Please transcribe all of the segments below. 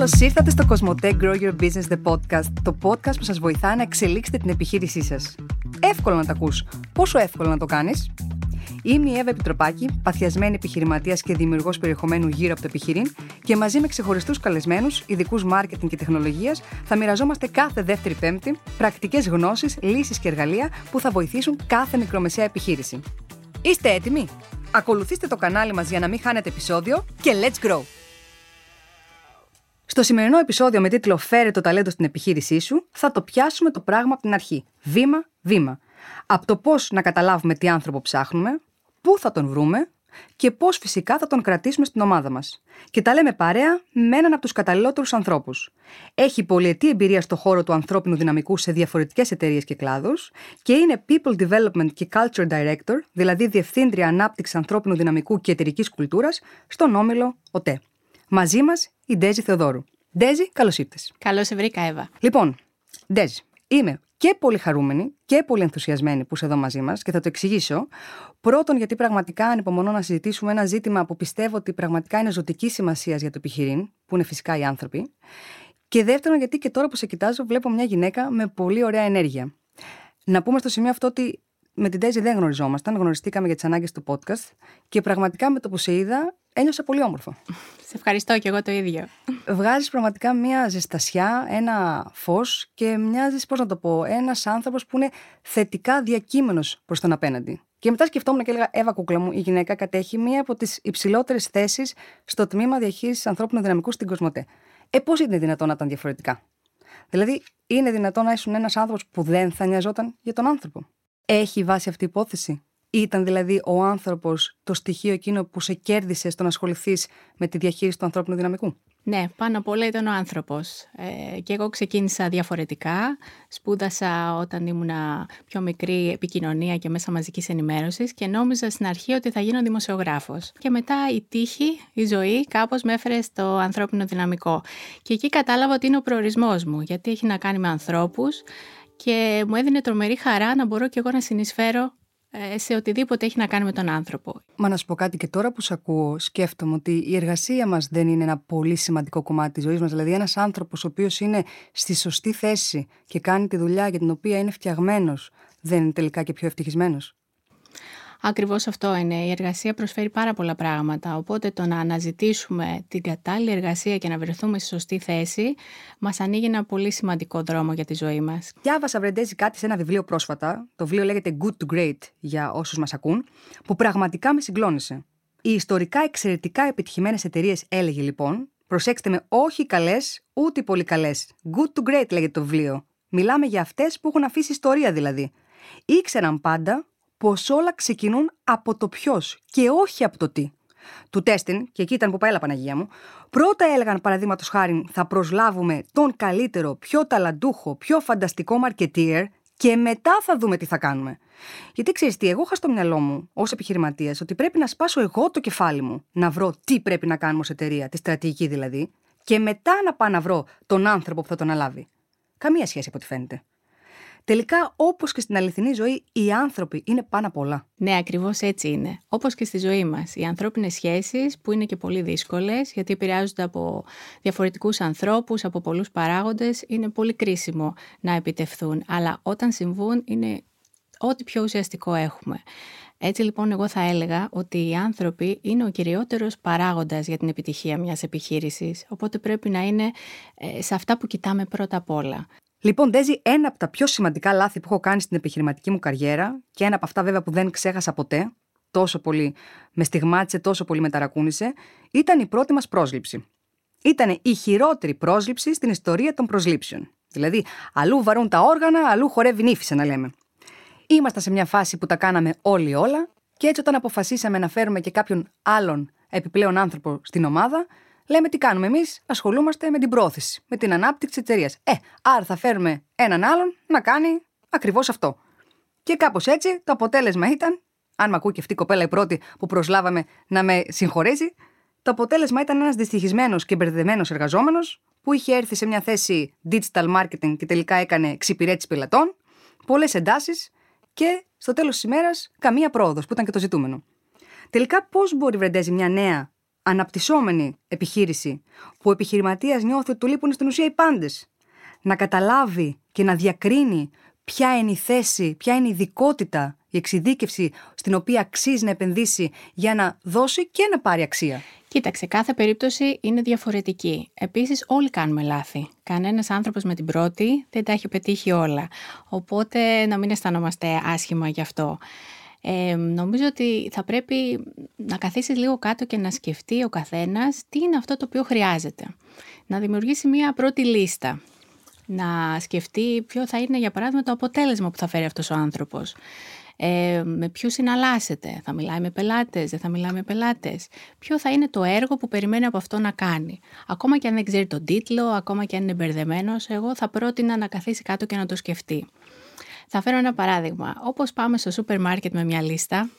Καλώς ήρθατε στο Cosmotech Grow Your Business The Podcast, το podcast που σας βοηθά να εξελίξετε την επιχείρησή σας. Εύκολο να τα ακούς. Πόσο εύκολο να το κάνεις; Είμαι η Εύα Επιτροπάκη, παθιασμένη επιχειρηματίας και δημιουργός περιεχομένου γύρω από το επιχειρήν και μαζί με ξεχωριστούς καλεσμένους, ειδικούς μάρκετινγκ και τεχνολογίας, θα μοιραζόμαστε κάθε δεύτερη Πέμπτη πρακτικές γνώσεις, λύσεις και εργαλεία που θα βοηθήσουν κάθε μικρομεσαία επιχείρηση. Είστε έτοιμοι; Ακολουθήστε το κανάλι μας για να μην χάνετε επεισόδιο και let's grow! Στο σημερινό επεισόδιο με τίτλο Φέρε το ταλέντο στην επιχείρησή σου, θα το πιάσουμε το πράγμα από την αρχή. Βήμα-βήμα. Από το πώς να καταλάβουμε τι άνθρωπο ψάχνουμε, πού θα τον βρούμε και πώς φυσικά θα τον κρατήσουμε στην ομάδα μας. Και τα λέμε παρέα με έναν από τους καταλληλότερους ανθρώπους. Έχει πολυετή εμπειρία στο χώρο του ανθρώπινου δυναμικού σε διαφορετικές εταιρείες και κλάδους και είναι People Development και Culture Director, δηλαδή Διευθύντρια Ανάπτυξης Ανθρώπινου Δυναμικού και Εταιρικής Κουλτούρας, στον όμιλο ΟΤΕ. Μαζί μας η Ντέζη Θεοδόρου. Ντέζη, καλώς ήρθες. Καλώς σε βρήκα, Εύα. Λοιπόν, Ντέζη, είμαι και πολύ χαρούμενη και πολύ ενθουσιασμένη που είσαι εδώ μαζί μας και θα το εξηγήσω. Πρώτον, γιατί πραγματικά ανυπομονώ να συζητήσουμε ένα ζήτημα που πιστεύω ότι πραγματικά είναι ζωτική σημασία για το επιχειρήν, που είναι φυσικά οι άνθρωποι. Και δεύτερον, γιατί και τώρα που σε κοιτάζω, βλέπω μια γυναίκα με πολύ ωραία ενέργεια. Να πούμε στο σημείο αυτό ότι με την Τέζη δεν γνωριζόμασταν, γνωριστήκαμε για τις ανάγκες του podcast και πραγματικά με το που σε είδα ένιωσα πολύ όμορφο. Σε ευχαριστώ και εγώ το ίδιο. Βγάζεις πραγματικά μια ζεστασιά, ένα φως και μοιάζεις, πώς να το πω, ένας άνθρωπος που είναι θετικά διακείμενος προς τον απέναντι. Και μετά σκεφτόμουν και έλεγα: Εύα Κούκλα μου, η γυναίκα κατέχει μία από τις υψηλότερες θέσεις στο τμήμα διαχείρισης ανθρώπινου δυναμικού στην Κοσμοτέ. Ε, πώς είναι δυνατόν να ήταν διαφορετικά; Δηλαδή, είναι δυνατόν να ήσουν ένας άνθρωπος που δεν θα νοιαζόταν για τον άνθρωπο; Έχει βάση αυτή η υπόθεση; Ήταν δηλαδή ο άνθρωπος το στοιχείο εκείνο που σε κέρδισε στο να ασχοληθείς με τη διαχείριση του ανθρώπινου δυναμικού; Ναι, πάνω απ' όλα ήταν ο άνθρωπος. Ε, και εγώ ξεκίνησα διαφορετικά. Σπούδασα όταν ήμουν πιο μικρή επικοινωνία και μέσα μαζικής ενημέρωσης και νόμιζα στην αρχή ότι θα γίνω δημοσιογράφος. Και μετά η τύχη, η ζωή, κάπως με έφερε στο ανθρώπινο δυναμικό. Και εκεί κατάλαβα ότι είναι ο προορισμός μου, γιατί έχει να κάνει με ανθρώπους και μου έδινε τρομερή χαρά να μπορώ και εγώ να συνεισφέρω ε, σε οτιδήποτε έχει να κάνει με τον άνθρωπο. Μα να σου πω κάτι και τώρα που σε ακούω, σκέφτομαι ότι η εργασία μας δεν είναι ένα πολύ σημαντικό κομμάτι της ζωής μας. Δηλαδή, ένας άνθρωπος ο οποίος είναι στη σωστή θέση και κάνει τη δουλειά για την οποία είναι φτιαγμένος, δεν είναι τελικά και πιο ευτυχισμένος. Ακριβώς αυτό είναι. Η εργασία προσφέρει πάρα πολλά πράγματα. Οπότε το να αναζητήσουμε την κατάλληλη εργασία και να βρεθούμε στη σωστή θέση μας ανοίγει ένα πολύ σημαντικό δρόμο για τη ζωή μας. Διάβασα, Βρεντέζη, κάτι σε ένα βιβλίο πρόσφατα. Το βιβλίο λέγεται Good to Great για όσους μας ακούν, που πραγματικά με συγκλώνησε. Οι ιστορικά εξαιρετικά επιτυχημένες εταιρείες έλεγε λοιπόν, προσέξτε με, όχι καλές, ούτε πολύ καλές. Good to great λέγεται το βιβλίο. Μιλάμε για αυτές που έχουν αφήσει ιστορία δηλαδή. Ήξεραν πάντα πως όλα ξεκινούν από το ποιος και όχι από το τι. Του τέστην, και εκεί ήταν που πάει Παναγία μου, πρώτα έλεγαν παραδείγματος χάρη θα προσλάβουμε τον καλύτερο, πιο ταλαντούχο, πιο φανταστικό μαρκετίερ και μετά θα δούμε τι θα κάνουμε. Γιατί ξέρεις τι, εγώ είχα στο μυαλό μου ως επιχειρηματίας ότι πρέπει να σπάσω εγώ το κεφάλι μου να βρω τι πρέπει να κάνουμε ως εταιρεία, τη στρατηγική δηλαδή, και μετά να πάω να βρω τον άνθρωπο που θα τον αλάβει. Καμία σχέση από ό,τι φαίνεται. Τελικά, όπως και στην αληθινή ζωή, οι άνθρωποι είναι πάνω απ' όλα. Ναι, ακριβώς έτσι είναι. Όπως και στη ζωή μας. Οι ανθρώπινες σχέσεις, που είναι και πολύ δύσκολες, γιατί επηρεάζονται από διαφορετικούς ανθρώπους, από πολλούς παράγοντες, είναι πολύ κρίσιμο να επιτευχθούν. Αλλά όταν συμβούν, είναι ό,τι πιο ουσιαστικό έχουμε. Έτσι λοιπόν εγώ θα έλεγα ότι οι άνθρωποι είναι ο κυριότερος παράγοντας για την επιτυχία μιας επιχείρησης, οπότε πρέπει να είναι ε, σε αυτά που κοιτάμε πρώτα απ' όλα. Λοιπόν, Ντέζι, ένα από τα πιο σημαντικά λάθη που έχω κάνει στην επιχειρηματική μου καριέρα και ένα από αυτά βέβαια που δεν ξέχασα ποτέ, τόσο πολύ με στιγμάτισε, τόσο πολύ με ταρακούνησε, ήταν η πρώτη μας πρόσληψη. Ήταν η χειρότερη πρόσληψη στην ιστορία των προσλήψεων. Δηλαδή, αλλού βαρούν τα όργανα, αλλού χορεύει νύφη, να λέμε. Ήμασταν σε μια φάση που τα κάναμε όλοι όλα και έτσι όταν αποφασίσαμε να φέρουμε και κάποιον άλλον επιπλέον άνθρωπο στην ομάδα, λέμε τι κάνουμε εμείς, ασχολούμαστε με την πρόθεση, με την ανάπτυξη της εταιρείας. Ε, άρα θα φέρουμε έναν άλλον να κάνει ακριβώς αυτό. Και κάπως έτσι το αποτέλεσμα ήταν, αν με ακούει και αυτή η κοπέλα η πρώτη που προσλάβαμε να με συγχωρέσει, το αποτέλεσμα ήταν ένας δυστυχισμένος και μπερδεμένος εργαζόμενος που είχε έρθει σε μια θέση digital marketing και τελικά έκανε εξυπηρέτηση πελατών, πολλές εντάσεις και στο τέλος της ημέρας καμία πρόοδος που ήταν και το ζητούμενο. Τελικά, πώς μπορεί, Βρεντέζη, μια νέα αναπτυσσόμενη επιχείρηση, που ο επιχειρηματίας νιώθει ότι του λείπουν στην ουσία οι πάντες, να καταλάβει και να διακρίνει ποια είναι η θέση, ποια είναι η ειδικότητα, η εξειδίκευση στην οποία αξίζει να επενδύσει για να δώσει και να πάρει αξία. Κοίταξε, κάθε περίπτωση είναι διαφορετική. Επίσης, όλοι κάνουμε λάθη. Κανένας άνθρωπος με την πρώτη δεν τα έχει πετύχει όλα. Οπότε να μην αισθανόμαστε άσχημα γι' αυτό. Ε, νομίζω ότι θα πρέπει να καθίσεις λίγο κάτω και να σκεφτεί ο καθένας τι είναι αυτό το οποίο χρειάζεται. Να δημιουργήσει μία πρώτη λίστα. Να σκεφτεί ποιο θα είναι για παράδειγμα το αποτέλεσμα που θα φέρει αυτός ο άνθρωπος. Ε, με ποιους συναλλάσσεται, θα μιλάει με πελάτες, δεν θα μιλάει με πελάτες. Ποιο θα είναι το έργο που περιμένει από αυτό να κάνει. Ακόμα και αν δεν ξέρει τον τίτλο, ακόμα και αν είναι μπερδεμένος, εγώ θα πρότεινα να καθίσει κάτω και να το σκεφτεί. Θα φέρω ένα παράδειγμα. Όπως πάμε στο σούπερ μάρκετ με μια λίστα,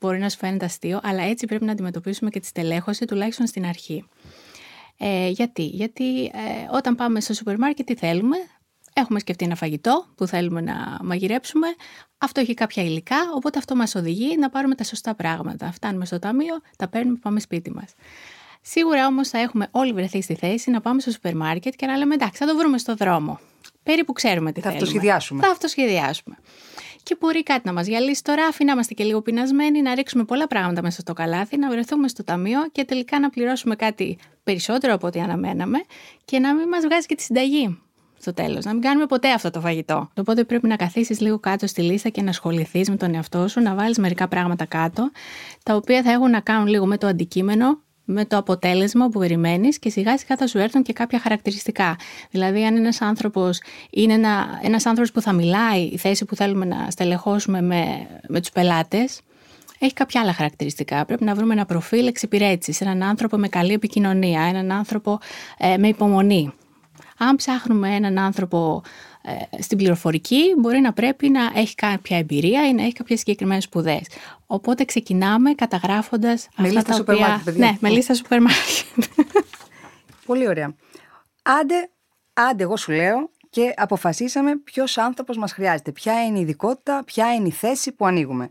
μπορεί να σου φαίνεται αστείο, αλλά έτσι πρέπει να αντιμετωπίσουμε και τη στελέχωση, τουλάχιστον στην αρχή. Ε, γιατί, γιατί ε, όταν πάμε στο σούπερ μάρκετ τι θέλουμε, έχουμε σκεφτεί ένα φαγητό που θέλουμε να μαγειρέψουμε, αυτό έχει κάποια υλικά, οπότε αυτό μας οδηγεί να πάρουμε τα σωστά πράγματα. Φτάνουμε στο ταμείο, τα παίρνουμε, πάμε σπίτι μας. Σίγουρα όμως θα έχουμε όλοι βρεθεί στη θέση να πάμε στο σούπερ μάρκετ και να λέμε εντάξει, θα το βρούμε στο δρόμο. Περίπου ξέρουμε τι θα θέλουμε. Αυτοσχεδιάσουμε. Θα αυτοσχεδιάσουμε. Και μπορεί κάτι να μας γυαλίσει τώρα, αφού να είμαστε και λίγο πεινασμένοι, να ρίξουμε πολλά πράγματα μέσα στο καλάθι, να βρεθούμε στο ταμείο και τελικά να πληρώσουμε κάτι περισσότερο από ό,τι αναμέναμε και να μην μας βγάζει και τη συνταγή στο τέλος. Να μην κάνουμε ποτέ αυτό το φαγητό. Οπότε πρέπει να καθίσεις λίγο κάτω στη λίστα και να ασχοληθείς με τον εαυτό σου, να βάλεις μερικά πράγματα κάτω, τα οποία θα έχουν να κάνουν λίγο με το αντικείμενο, με το αποτέλεσμα που περιμένεις και σιγά σιγά θα σου έρθουν και κάποια χαρακτηριστικά. Δηλαδή, αν ένας άνθρωπος είναι ένα ένας άνθρωπος που θα μιλάει, η θέση που θέλουμε να στελεχώσουμε με, με τους πελάτες, έχει κάποια άλλα χαρακτηριστικά. Πρέπει να βρούμε ένα προφίλ εξυπηρέτησης, έναν άνθρωπο με καλή επικοινωνία, έναν άνθρωπο ε, με υπομονή. Αν ψάχνουμε έναν άνθρωπο ε, στην πληροφορική, μπορεί να πρέπει να έχει κάποια εμπειρία ή να έχει κάποιες συγκεκριμένες σπουδές. Οπότε ξεκινάμε καταγράφοντας αυτά τα οποία... Ναι, με λίστα σούπερ Πολύ ωραία. Άντε, άντε εγώ σου λέω και αποφασίσαμε ποιος άνθρωπος μας χρειάζεται. Ποια είναι η ειδικότητα, ποια είναι η θέση που ανοίγουμε.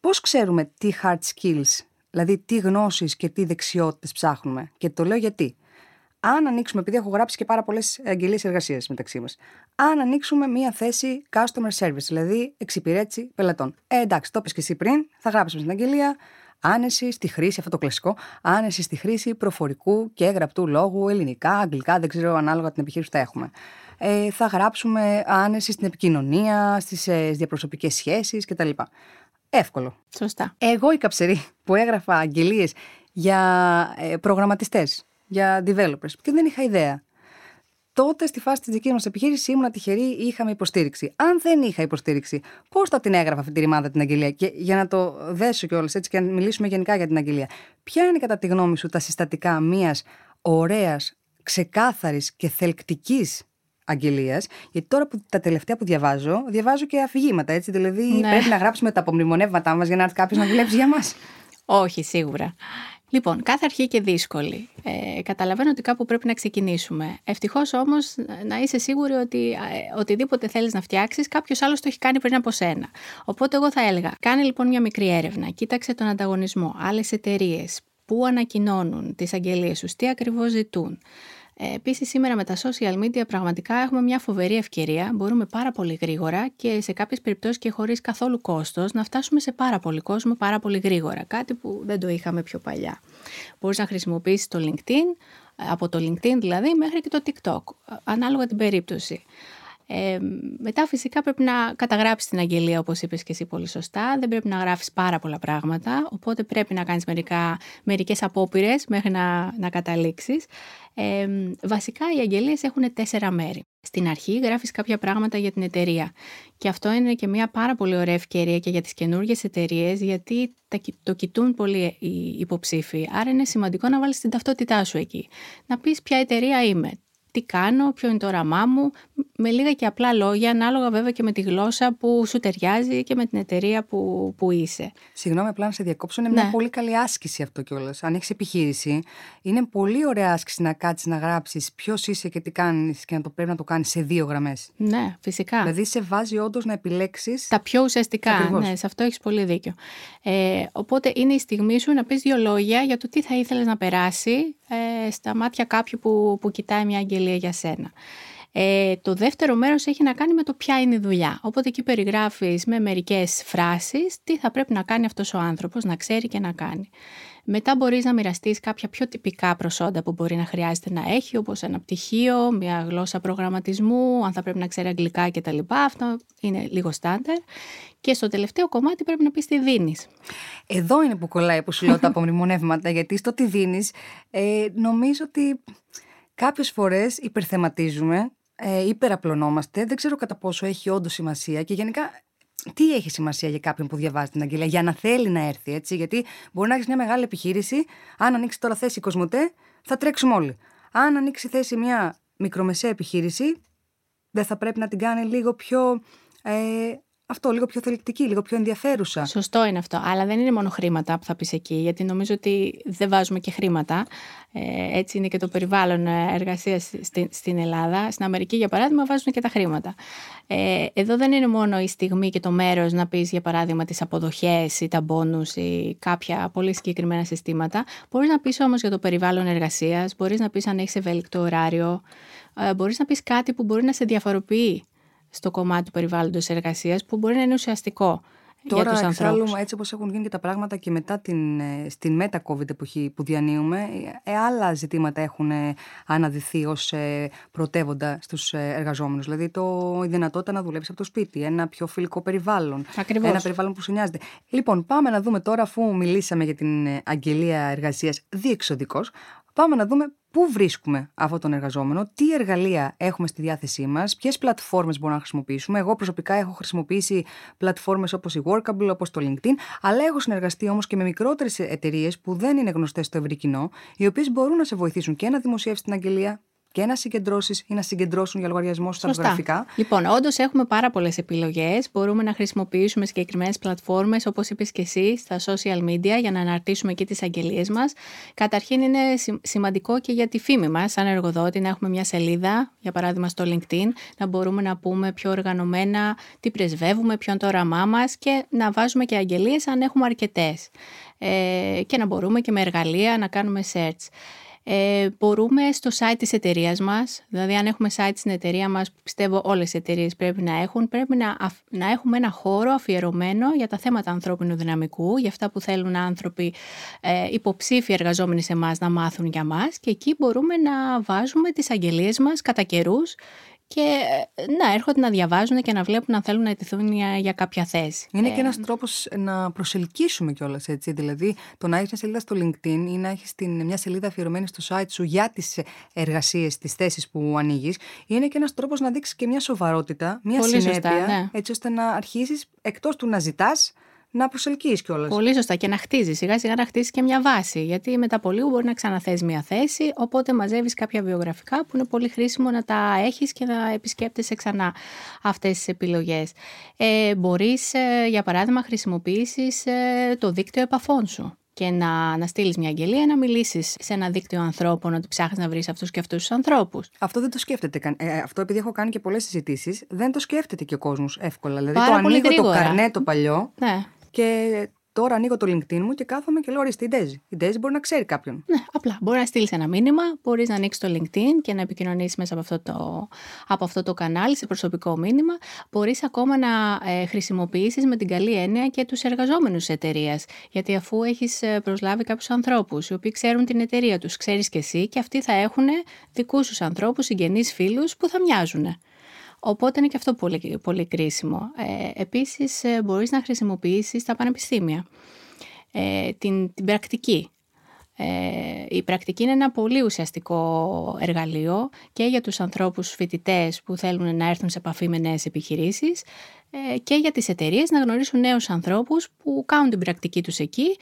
Πώς ξέρουμε τι hard skills, δηλαδή τι γνώσεις και τι δεξιότητες ψάχνουμε; Και το λέω γιατί αν ανοίξουμε, επειδή έχω γράψει και πάρα πολλές αγγελίες εργασία μεταξύ μας, αν ανοίξουμε μία θέση customer service, δηλαδή εξυπηρέτηση πελατών. Ε, εντάξει, το είπες και εσύ πριν, θα γράψουμε στην αγγελία άνεση στη χρήση, αυτό το κλασικό, άνεση στη χρήση προφορικού και γραπτού λόγου, ελληνικά, αγγλικά, δεν ξέρω ανάλογα την επιχείρηση που θα έχουμε. Ε, θα γράψουμε άνεση στην επικοινωνία, στις ε, διαπροσωπικές σχέσεις κτλ. Εύκολο. Σωστά. Εγώ η καψερή που έγραφα αγγελίες για ε, προγραμματιστές για developers και δεν είχα ιδέα. Τότε στη φάση της δικής μας επιχείρησης ήμουν τυχερή ή είχαμε υποστήριξη. Αν δεν είχα υποστήριξη, πώς θα την έγραφα αυτή τη ρημάδα την αγγελία; Και για να το δέσω κιόλας έτσι και να μιλήσουμε γενικά για την αγγελία. Ποια είναι κατά τη γνώμη σου τα συστατικά μιας ωραίας, ξεκάθαρης και θελκτικής αγγελίας, γιατί τώρα που τα τελευταία που διαβάζω, διαβάζω και αφηγήματα, έτσι. Δηλαδή ναι. πρέπει να γράψουμε τα απομνημονεύματά μας για να έρθει κάποιος να δουλέψει για μας. Όχι, σίγουρα. Λοιπόν, κάθε αρχή και δύσκολη. Ε, καταλαβαίνω ότι κάπου πρέπει να ξεκινήσουμε. Ευτυχώς όμως να είσαι σίγουρη ότι ε, οτιδήποτε θέλεις να φτιάξεις, κάποιος άλλος το έχει κάνει πριν από σένα. Οπότε εγώ θα έλεγα, κάνε λοιπόν μια μικρή έρευνα, κοίταξε τον ανταγωνισμό, άλλες εταιρείες, πού ανακοινώνουν τις αγγελίες του, τι ακριβώς ζητούν. Ε, Επίσης, σήμερα με τα social media πραγματικά έχουμε μια φοβερή ευκαιρία. Μπορούμε πάρα πολύ γρήγορα και σε κάποιες περιπτώσεις και χωρίς καθόλου κόστος να φτάσουμε σε πάρα πολύ κόσμο πάρα πολύ γρήγορα. Κάτι που δεν το είχαμε πιο παλιά. Μπορείς να χρησιμοποιήσεις το LinkedIn, από το LinkedIn δηλαδή μέχρι και το TikTok, ανάλογα την περίπτωση. Ε, μετά φυσικά πρέπει να καταγράψεις την αγγελία όπως είπες και εσύ πολύ σωστά. Δεν πρέπει να γράφεις πάρα πολλά πράγματα, οπότε πρέπει να κάνεις μερικά, μερικές απόπειρες μέχρι να, να καταλήξεις. Ε, βασικά οι αγγελίες έχουν τέσσερα μέρη. Στην αρχή γράφεις κάποια πράγματα για την εταιρεία και αυτό είναι και μια πάρα πολύ ωραία ευκαιρία και για τις καινούργιες εταιρείες, γιατί το κοιτούν πολύ οι υποψήφοι. Άρα είναι σημαντικό να βάλεις την ταυτότητά σου εκεί. Να πεις ποια εταιρεία είμαι, τι κάνω, ποιο είναι το όραμά μου, με λίγα και απλά λόγια, ανάλογα βέβαια και με τη γλώσσα που σου ταιριάζει και με την εταιρεία που, που είσαι. Συγγνώμη, απλά να σε διακόψω. Είναι μια ναι. πολύ καλή άσκηση αυτό κιόλας. Αν έχεις επιχείρηση, είναι πολύ ωραία άσκηση να κάτσεις να γράψεις ποιος είσαι και τι κάνεις και να το πρέπει να το κάνεις σε δύο γραμμές. Ναι, φυσικά. Δηλαδή σε βάζει όντως να επιλέξεις. Τα πιο ουσιαστικά. Ναι, σε αυτό έχεις πολύ δίκιο. Ε, οπότε είναι η στιγμή σου να πεις δύο λόγια για το τι θα ήθελες να περάσει ε, στα μάτια κάποιου που, που κοιτάει μια αγγελία για σένα. Ε, το δεύτερο μέρος έχει να κάνει με το ποια είναι η δουλειά. Οπότε εκεί περιγράφεις με μερικές φράσεις τι θα πρέπει να κάνει αυτός ο άνθρωπος, να ξέρει και να κάνει. Μετά μπορείς να μοιραστείς κάποια πιο τυπικά προσόντα που μπορεί να χρειάζεται να έχει, όπως ένα πτυχίο, μια γλώσσα προγραμματισμού, αν θα πρέπει να ξέρει αγγλικά κτλ. Αυτό είναι λίγο στάντερ. Και στο τελευταίο κομμάτι πρέπει να πεις τι δίνεις. Εδώ είναι που κολλάει που σου λέω τα απομνημονεύματα, γιατί στο τι δίνεις ε, νομίζω ότι κάποιες φορές υπερθεματίζουμε ε, υπεραπλωνόμαστε. Δεν ξέρω κατά πόσο έχει όντως σημασία και γενικά τι έχει σημασία για κάποιον που διαβάζει την αγγελία, για να θέλει να έρθει, έτσι. Γιατί μπορεί να έχεις μια μεγάλη επιχείρηση, αν ανοίξει τώρα θέση Κοσμοτέ, θα τρέξουμε όλοι. Αν ανοίξει θέση μια μικρομεσαία επιχείρηση, δεν θα πρέπει να την κάνει λίγο πιο ε, αυτό, λίγο πιο θελκτική, λίγο πιο ενδιαφέρουσα. Σωστό είναι αυτό. Αλλά δεν είναι μόνο χρήματα που θα πεις εκεί, γιατί νομίζω ότι δεν βάζουμε και χρήματα. Ε, έτσι είναι και το περιβάλλον εργασίας στην, στην Ελλάδα. Στην Αμερική, για παράδειγμα, βάζουν και τα χρήματα. Ε, εδώ δεν είναι μόνο η στιγμή και το μέρος να πεις, για παράδειγμα, τις αποδοχές ή τα μπόνους ή κάποια πολύ συγκεκριμένα συστήματα. Μπορείς να πεις όμως για το περιβάλλον εργασίας, μπορείς να πεις αν έχεις ευέλικτο ωράριο, ε, μπορείς να πεις κάτι που μπορεί να σε διαφοροποιεί στο κομμάτι του περιβάλλοντος εργασίας που μπορεί να είναι ουσιαστικό Τώρα, για τους ανθρώπους. έτσι όπως έχουν γίνει και τα πράγματα και μετά την, ε, στην μετα-COVID εποχή που διανύουμε, ε, άλλα ζητήματα έχουν ε, αναδυθεί ως ε, πρωτεύοντα στους ε, εργαζόμενους. Δηλαδή το, η δυνατότητα να δουλέψεις από το σπίτι, ένα πιο φιλικό περιβάλλον, Ακριβώς. ένα περιβάλλον που σου νοιάζεται. Λοιπόν, πάμε να δούμε τώρα, αφού μιλήσαμε για την αγγελία εργασίας διεξοδικώς, πάμε να δούμε πού βρίσκουμε αυτόν τον εργαζόμενο, τι εργαλεία έχουμε στη διάθεσή μας, ποιες πλατφόρμες μπορούμε να χρησιμοποιήσουμε. Εγώ προσωπικά έχω χρησιμοποιήσει πλατφόρμες όπως η Workable, όπως το LinkedIn, αλλά έχω συνεργαστεί όμως και με μικρότερες εταιρείες που δεν είναι γνωστές στο ευρύ κοινό, οι οποίες μπορούν να σε βοηθήσουν και να δημοσιεύσεις την αγγελία και να συγκεντρώσεις ή να συγκεντρώσουν για λογαριασμό σου τα γραφικά. Λοιπόν, όντως έχουμε πάρα πολλές επιλογές. Μπορούμε να χρησιμοποιήσουμε συγκεκριμένες πλατφόρμες, όπως είπες και εσύ, στα social media για να αναρτήσουμε και τις αγγελίες μας. Καταρχήν, είναι σημαντικό και για τη φήμη μας, σαν εργοδότη, να έχουμε μια σελίδα, για παράδειγμα στο LinkedIn, να μπορούμε να πούμε πιο οργανωμένα τι πρεσβεύουμε, ποιο είναι το όραμά μας και να βάζουμε και αγγελίες αν έχουμε αρκετές. Ε, και να μπορούμε και με εργαλεία να κάνουμε search ε, μπορούμε στο site της εταιρείας μας, δηλαδή αν έχουμε site στην εταιρεία μας που πιστεύω όλες οι εταιρείες πρέπει να έχουν, πρέπει να, να έχουμε ένα χώρο αφιερωμένο για τα θέματα ανθρώπινου δυναμικού, για αυτά που θέλουν άνθρωποι ε, υποψήφοι εργαζόμενοι σε εμάς να μάθουν για μας. Και εκεί μπορούμε να βάζουμε τις αγγελίες μας κατά καιρούς και ε, να έρχονται να διαβάζουν και να βλέπουν αν θέλουν να ετηθούν για, κάποια θέση. Είναι και ε, ένας τρόπος να προσελκύσουμε κιόλας έτσι. Δηλαδή, το να έχεις μια σελίδα στο LinkedIn ή να έχεις μια σελίδα αφιερωμένη στο site σου για τις εργασίες, τις θέσεις που ανοίγεις, είναι και ένας τρόπος να δείξεις και μια σοβαρότητα, μια Πολύ συνέπεια, σωστά, ναι. έτσι ώστε να αρχίσεις εκτός του να ζητάς να προσελκύεις κιόλας. Πολύ σωστά και να χτίζεις. Σιγά σιγά να χτίσει και μια βάση. Γιατί μετά από λίγο μπορεί να ξαναθέσει μια θέση. Οπότε μαζεύεις κάποια βιογραφικά που είναι πολύ χρήσιμο να τα έχεις και να επισκέπτεσαι ξανά αυτές τις επιλογές. Ε, μπορείς, ε, για παράδειγμα, χρησιμοποιήσεις ε, το δίκτυο επαφών σου και να, να στείλεις μια αγγελία, να μιλήσεις σε ένα δίκτυο ανθρώπων ότι ψάχνεις να βρεις αυτούς και αυτούς τους ανθρώπους. Αυτό δεν το σκέφτεται. Ε, αυτό επειδή έχω κάνει και πολλές συζητήσεις, δεν το σκέφτεται και ο κόσμος εύκολα. Δηλαδή το ανοίγω το καρνέ το παλιό. Ναι. Και τώρα ανοίγω το LinkedIn μου και κάθομαι και λέω: Ορίστε, η Ντέζη. Η Ντέζη μπορεί να ξέρει κάποιον. Ναι, απλά. Μπορεί να στείλεις ένα μήνυμα, μπορείς να ανοίξεις το LinkedIn και να επικοινωνήσεις μέσα από αυτό, το, από αυτό το κανάλι σε προσωπικό μήνυμα. Μπορείς ακόμα να ε, χρησιμοποιήσεις με την καλή έννοια και τους εργαζόμενους της εταιρείας. Γιατί αφού έχεις ε, προσλάβει κάποιους ανθρώπους οι οποίοι ξέρουν την εταιρεία τους, ξέρεις και εσύ και αυτοί θα έχουν δικούς τους ανθρώπους, συγγενείς, φίλους που θα μοιάζουν. Οπότε είναι και αυτό πολύ, πολύ κρίσιμο. Ε, επίσης ε, μπορείς να χρησιμοποιήσεις τα πανεπιστήμια, ε, την, την πρακτική. Ε, η πρακτική είναι ένα πολύ ουσιαστικό εργαλείο και για τους ανθρώπους φοιτητές που θέλουν να έρθουν σε επαφή με νέες επιχειρήσεις ε, και για τις εταιρείες να γνωρίσουν νέους ανθρώπους που κάνουν την πρακτική τους εκεί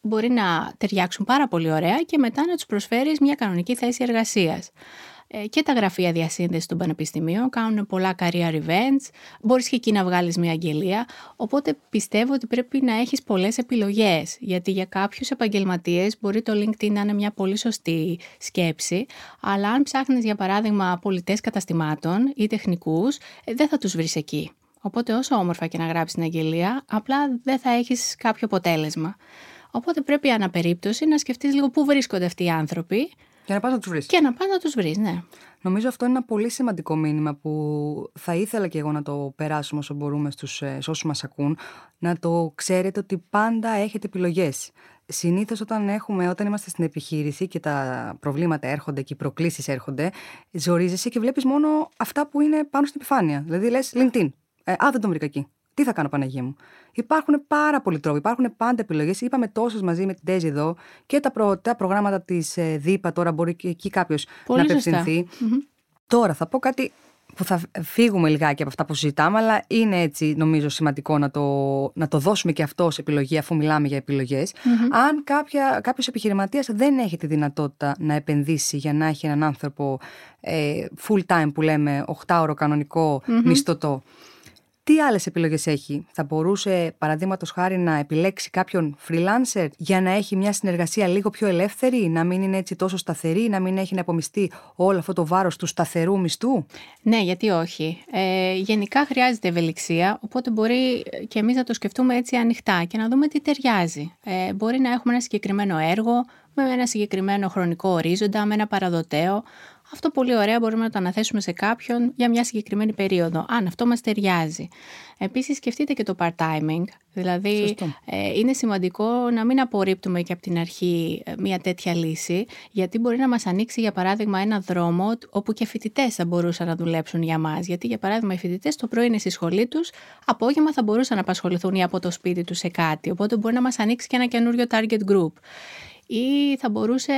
μπορεί να ταιριάξουν πάρα πολύ ωραία και μετά να τους προσφέρεις μια κανονική θέση εργασίας. Ε, και τα γραφεία διασύνδεσης των πανεπιστημίων κάνουν πολλά career events, μπορείς και εκεί να βγάλεις μια αγγελία, οπότε πιστεύω ότι πρέπει να έχεις πολλές επιλογές, γιατί για κάποιους επαγγελματίες μπορεί το LinkedIn να είναι μια πολύ σωστή σκέψη, αλλά αν ψάχνεις για παράδειγμα πολιτές καταστημάτων ή τεχνικούς, ε, δεν θα τους βρεις εκεί. Οπότε όσο όμορφα και να γράψεις την αγγελία, απλά δεν θα έχεις κάποιο αποτέλεσμα. Οπότε πρέπει αναπερίπτωση να σκεφτείς λίγο πού βρίσκονται αυτοί οι άνθρωποι. Και να πας να τους βρεις. Και να πας να τους βρεις, ναι. Νομίζω αυτό είναι ένα πολύ σημαντικό μήνυμα που θα ήθελα και εγώ να το περάσουμε όσο μπορούμε στους, ε, όσους μας ακούν. Να το ξέρετε ότι πάντα έχετε επιλογές. Συνήθως, όταν, έχουμε, όταν είμαστε στην επιχείρηση και τα προβλήματα έρχονται και οι προκλήσεις έρχονται, ζορίζεσαι και βλέπεις μόνο αυτά που είναι πάνω στην επιφάνεια. Δηλαδή, λες LinkedIn. Ε, α, δεν τον βρήκα εκεί. Τι θα κάνω, Παναγία μου; Υπάρχουν πάρα πολλοί τρόποι, υπάρχουν πάντα επιλογές. Είπαμε τόσες μαζί με την Τέζη εδώ και τα, προ, τα προγράμματα της ε, ΔΥΠΑ. Τώρα μπορεί και εκεί κάποιος να απευθυνθει Τώρα θα πω κάτι που θα φύγουμε λιγάκι από αυτά που συζητάμε, αλλά είναι έτσι νομίζω σημαντικό να το, να το δώσουμε και αυτό σε επιλογή, αφού μιλάμε για επιλογε Αν κάποιος επιχειρηματίας δεν έχει τη δυνατότητα να επενδύσει για να έχει έναν άνθρωπο ε, full time που λέμε, 8 ώρο κανονικό μισθωτό, τι άλλες επιλογές έχει, Θα μπορούσε, παραδείγματος χάρη, να επιλέξει κάποιον freelancer για να έχει μια συνεργασία λίγο πιο ελεύθερη, να μην είναι έτσι τόσο σταθερή, να μην έχει να απομειστεί όλο αυτό το βάρος του σταθερού μισθού; Ναι, γιατί όχι. Ε, γενικά χρειάζεται ευελιξία, οπότε μπορεί και εμείς να το σκεφτούμε έτσι ανοιχτά και να δούμε τι ταιριάζει. Ε, μπορεί να έχουμε ένα συγκεκριμένο έργο, με ένα συγκεκριμένο χρονικό ορίζοντα, με ένα παραδοτέο. Αυτό πολύ ωραία μπορούμε να το αναθέσουμε σε κάποιον για μια συγκεκριμένη περίοδο, αν αυτό μας ταιριάζει. Επίσης σκεφτείτε και το part-timing, δηλαδή ε, είναι σημαντικό να μην απορρίπτουμε και από την αρχή ε, μια τέτοια λύση, γιατί μπορεί να μας ανοίξει για παράδειγμα ένα δρόμο όπου και φοιτητές θα μπορούσαν να δουλέψουν για μας, γιατί για παράδειγμα οι φοιτητές το πρωί είναι στη σχολή τους, απόγευμα θα μπορούσαν να απασχοληθούν ή από το σπίτι τους σε κάτι, οπότε μπορεί να μας ανοίξει και ένα καινούριο target group ή θα μπορούσε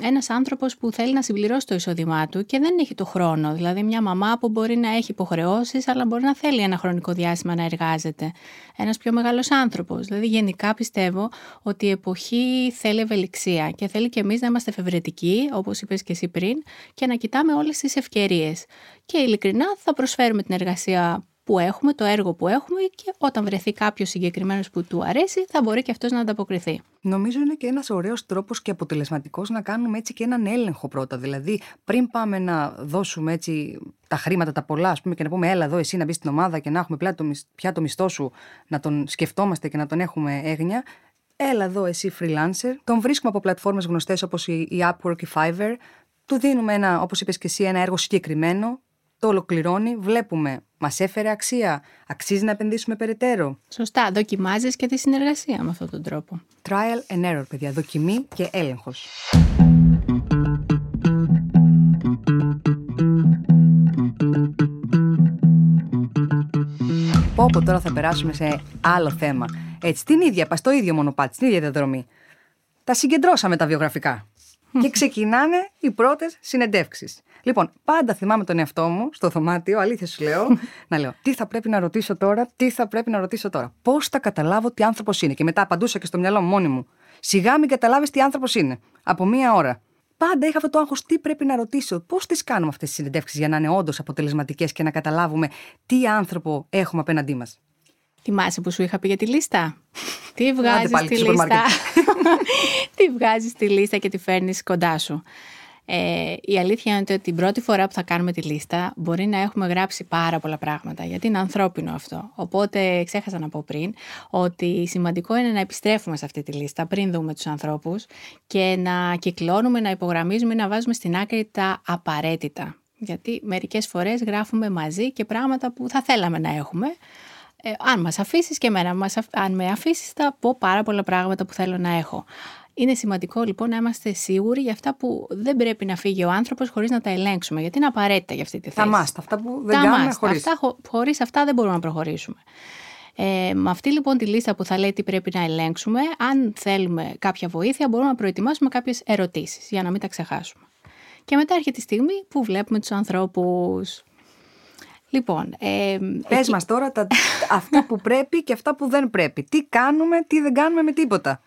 ένας άνθρωπος που θέλει να συμπληρώσει το εισόδημά του και δεν έχει το χρόνο. Δηλαδή μια μαμά που μπορεί να έχει υποχρεώσεις αλλά μπορεί να θέλει ένα χρονικό διάστημα να εργάζεται. Ένας πιο μεγάλος άνθρωπος. Δηλαδή γενικά πιστεύω ότι η εποχή θέλει ευελιξία και θέλει και εμείς να είμαστε εφευρετικοί όπως είπες και εσύ πριν και να κοιτάμε όλες τις ευκαιρίες. Και ειλικρινά θα προσφέρουμε την εργασία που έχουμε, το έργο που έχουμε και όταν βρεθεί κάποιος συγκεκριμένος που του αρέσει, θα μπορεί και αυτός να ανταποκριθεί. Νομίζω είναι και ένας ωραίος τρόπος και αποτελεσματικός να κάνουμε έτσι και έναν έλεγχο πρώτα. Δηλαδή, πριν πάμε να δώσουμε έτσι τα χρήματα, τα πολλά, ας πούμε, και να πούμε, Έλα εδώ, εσύ να μπεις στην ομάδα και να έχουμε πια το, πια το μισθό σου, να τον σκεφτόμαστε και να τον έχουμε έγνοια. Έλα εδώ, εσύ freelancer. Τον βρίσκουμε από πλατφόρμες γνωστές όπως η Upwork, η Fiverr. Του δίνουμε ένα, όπως είπες και εσύ, ένα έργο συγκεκριμένο το ολοκληρώνει, βλέπουμε, μας έφερε αξία, αξίζει να επενδύσουμε περαιτέρω. Σωστά, δοκιμάζεις και τη συνεργασία με αυτόν τον τρόπο. Trial and error, παιδιά, δοκιμή και έλεγχος. Πω τώρα θα περάσουμε σε άλλο θέμα. Έτσι, την ίδια, πας στο ίδιο μονοπάτι, στην ίδια διαδρομή. Τα συγκεντρώσαμε τα βιογραφικά. Και ξεκινάνε οι πρώτες συνεντεύξεις. Λοιπόν, πάντα θυμάμαι τον εαυτό μου στο δωμάτιο, αλήθεια σου λέω, να λέω τι θα πρέπει να ρωτήσω τώρα, τι θα πρέπει να ρωτήσω τώρα. Πώς θα καταλάβω τι άνθρωπος είναι. Και μετά απαντούσα και στο μυαλό μου μόνη μου. Σιγά μην καταλάβεις τι άνθρωπος είναι. Από μία ώρα. Πάντα είχα αυτό το άγχος τι πρέπει να ρωτήσω. Πώς τις κάνουμε αυτές τις συνεντεύξεις για να είναι όντως αποτελεσματικές και να καταλάβουμε τι άνθρωπο έχουμε απέναντί μας. Θυμάσαι που σου είχα πει για τη λίστα; τι βγάζεις τη λίστα; τι βγάζεις τη λίστα και τη φέρνεις κοντά σου; Ε, η αλήθεια είναι ότι την πρώτη φορά που θα κάνουμε τη λίστα μπορεί να έχουμε γράψει πάρα πολλά πράγματα, γιατί είναι ανθρώπινο αυτό. Οπότε ξέχασα να πω πριν ότι σημαντικό είναι να επιστρέφουμε σε αυτή τη λίστα πριν δούμε τους ανθρώπους και να κυκλώνουμε, να υπογραμμίζουμε, να βάζουμε στην άκρη τα απαραίτητα. Γιατί μερικές φορές γράφουμε μαζί και πράγματα που θα θέλαμε να έχουμε, ε, αν μας αφήσεις και εμένα, αν με αφήσεις θα πω πάρα πολλά πράγματα που θέλω να έχω. Είναι σημαντικό λοιπόν να είμαστε σίγουροι για αυτά που δεν πρέπει να φύγει ο άνθρωπος χωρίς να τα ελέγξουμε, γιατί είναι απαραίτητα για αυτή τη θέση. Τα μάστα, αυτά που δεν τα κάνουμε χωρίς. Αυτά, χωρίς αυτά δεν μπορούμε να προχωρήσουμε. Ε, με αυτή λοιπόν τη λίστα που θα λέει τι πρέπει να ελέγξουμε, αν θέλουμε κάποια βοήθεια, μπορούμε να προετοιμάσουμε κάποιες ερωτήσεις για να μην τα ξεχάσουμε. Και μετά έρχεται η στιγμή που βλέπουμε τους ανθρώπους. Λοιπόν, ε, Πες εκεί... μας τώρα τα, αυτά που πρέπει και αυτά που δεν πρέπει. Τι κάνουμε, τι δεν κάνουμε με τίποτα.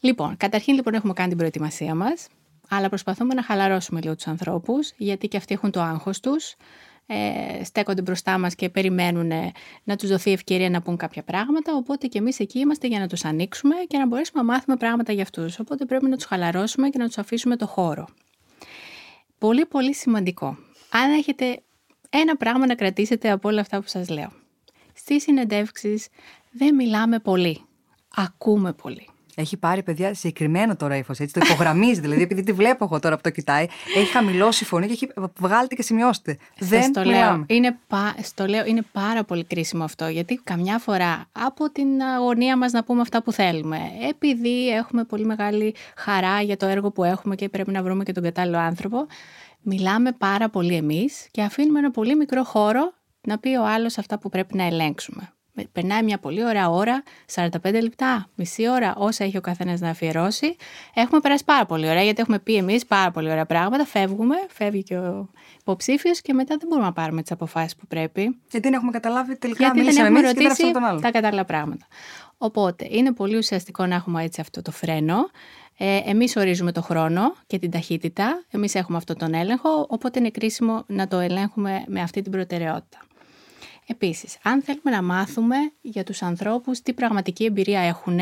Λοιπόν, καταρχήν λοιπόν έχουμε κάνει την προετοιμασία μας. αλλά προσπαθούμε να χαλαρώσουμε λίγο τους ανθρώπους, γιατί και αυτοί έχουν το άγχος τους, ε, στέκονται μπροστά μας και περιμένουν να τους δοθεί ευκαιρία να πούν κάποια πράγματα, οπότε και εμείς εκεί είμαστε για να τους ανοίξουμε και να μπορέσουμε να μάθουμε πράγματα για αυτούς. Οπότε πρέπει να τους χαλαρώσουμε και να τους αφήσουμε το χώρο. Πολύ πολύ σημαντικό. Αν έχετε ένα πράγμα να κρατήσετε από όλα αυτά που σας λέω. Στις συνεντεύξεις δεν μιλάμε πολύ. Ακούμε πολύ. Έχει πάρει παιδιά συγκεκριμένο τώρα ύφος, έτσι. Το υπογραμμίζει δηλαδή, επειδή τη βλέπω εγώ τώρα που το κοιτάει. Έχει χαμηλώσει φωνή και έχει βγάλετε και σημειώστε. Δεν το λέω. Είναι, στο λέω, είναι πάρα πολύ κρίσιμο αυτό, γιατί καμιά φορά από την αγωνία μας να πούμε αυτά που θέλουμε, επειδή έχουμε πολύ μεγάλη χαρά για το έργο που έχουμε και πρέπει να βρούμε και τον κατάλληλο άνθρωπο, μιλάμε πάρα πολύ εμείς και αφήνουμε ένα πολύ μικρό χώρο να πει ο άλλος αυτά που πρέπει να ελέγξουμε. Περνάει μια πολύ ωραία ώρα, 45 λεπτά, μισή ώρα, όσα έχει ο καθένας να αφιερώσει. Έχουμε περάσει πάρα πολύ ωραία, γιατί έχουμε πει εμείς πάρα πολύ ωραία πράγματα. Φεύγουμε, φεύγει και ο υποψήφιος και μετά δεν μπορούμε να πάρουμε τις αποφάσεις που πρέπει. Γιατί δεν έχουμε καταλάβει τελικά γιατί δεν έχουμε ρωτήσει τα κατάλληλα πράγματα. Οπότε είναι πολύ ουσιαστικό να έχουμε έτσι αυτό το φρένο. Ε, εμείς ορίζουμε το χρόνο και την ταχύτητα, εμείς έχουμε αυτό τον έλεγχο, οπότε είναι κρίσιμο να το ελέγχουμε με αυτή την προτεραιότητα. Επίσης, αν θέλουμε να μάθουμε για τους ανθρώπους τι πραγματική εμπειρία έχουν,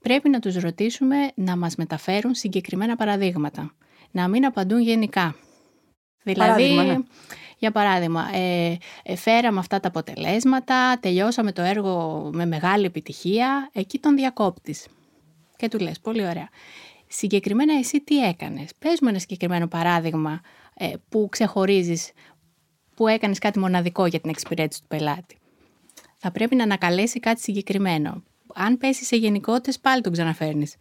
πρέπει να τους ρωτήσουμε να μας μεταφέρουν συγκεκριμένα παραδείγματα. Να μην απαντούν γενικά. Δηλαδή, ναι. Για παράδειγμα, ε, ε, φέραμε αυτά τα αποτελέσματα, τελειώσαμε το έργο με μεγάλη επιτυχία, εκεί τον διακόπτης. Και του λες, πολύ ωραία. Συγκεκριμένα εσύ τι έκανες; Πες μου ένα συγκεκριμένο παράδειγμα ε, που ξεχωρίζεις που έκανες κάτι μοναδικό για την εξυπηρέτηση του πελάτη. Θα πρέπει να ανακαλέσει κάτι συγκεκριμένο. Αν πέσεις σε γενικότητες, πάλι τον ξαναφέρνεις.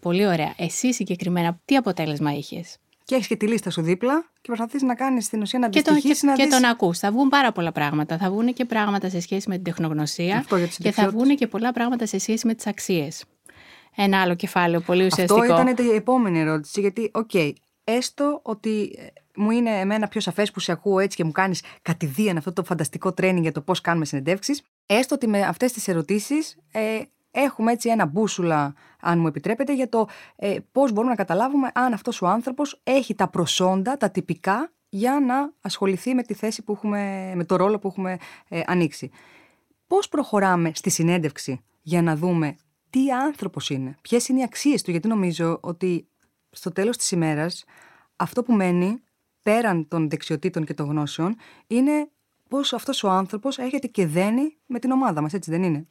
Πολύ ωραία. Εσύ συγκεκριμένα, τι αποτέλεσμα είχες; Και έχεις και τη λίστα σου δίπλα και προσπαθείς να κάνεις την ουσία να αντιστοιχίσει. Και, τον, και, και τον ακούς. Θα βγουν πάρα πολλά πράγματα. Θα βγουν και πράγματα σε σχέση με την τεχνογνωσία και θα βγουν και πολλά πράγματα σε σχέση με τις αξίες. Ένα άλλο κεφάλαιο πολύ ουσιαστικό. Αυτό ήταν η επόμενη ερώτηση. Γιατί, OK, okay, έστω ότι μου είναι εμένα πιο σαφές που σε ακούω έτσι και μου κάνεις κατ' ιδίαν αυτό το φανταστικό training για το πώς κάνουμε συνεντεύξεις. Έστω ότι με αυτές τις ερωτήσεις ε, έχουμε έτσι ένα μπούσουλα, αν μου επιτρέπετε, για το ε, πώς μπορούμε να καταλάβουμε αν αυτός ο άνθρωπος έχει τα προσόντα, τα τυπικά για να ασχοληθεί με τη θέση που έχουμε, με το ρόλο που έχουμε ε, ανοίξει. Πώς προχωράμε στη συνέντευξη για να δούμε τι άνθρωπος είναι, ποιες είναι οι αξίες του, γιατί νομίζω ότι στο τέλος της ημέρας αυτό που μένει πέραν των δεξιοτήτων και των γνώσεων, είναι πώς αυτός ο άνθρωπος έρχεται και δένει με την ομάδα μας, έτσι δεν είναι;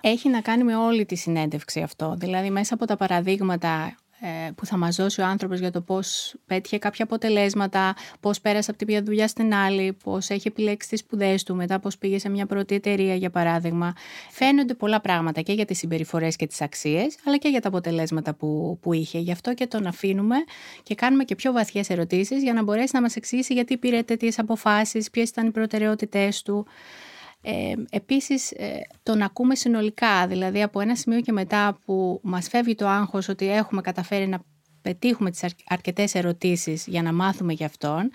Έχει να κάνει με όλη τη συνέντευξη αυτό. Δηλαδή μέσα από τα παραδείγματα ε, που θα μας δώσει ο άνθρωπος για το πώς πέτυχε κάποια αποτελέσματα, πώς πέρασε από τη μια δουλειά στην άλλη, πώς έχει επιλέξει τις σπουδές του, μετά πώς πήγε σε μια πρώτη εταιρεία για παράδειγμα. Φαίνονται πολλά πράγματα και για τις συμπεριφορές και τις αξίες, αλλά και για τα αποτελέσματα που, που είχε. Γι' αυτό και τον αφήνουμε και κάνουμε και πιο βαθιές ερωτήσεις για να μπορέσει να μας εξηγήσει γιατί πήρε τέτοιες αποφάσεις, ποιες ήταν οι προτεραιότητές του. Ε, επίσης ε, τον ακούμε συνολικά, δηλαδή από ένα σημείο και μετά που μας φεύγει το άγχος ότι έχουμε καταφέρει να πετύχουμε τις αρκετές ερωτήσεις για να μάθουμε γι' αυτόν,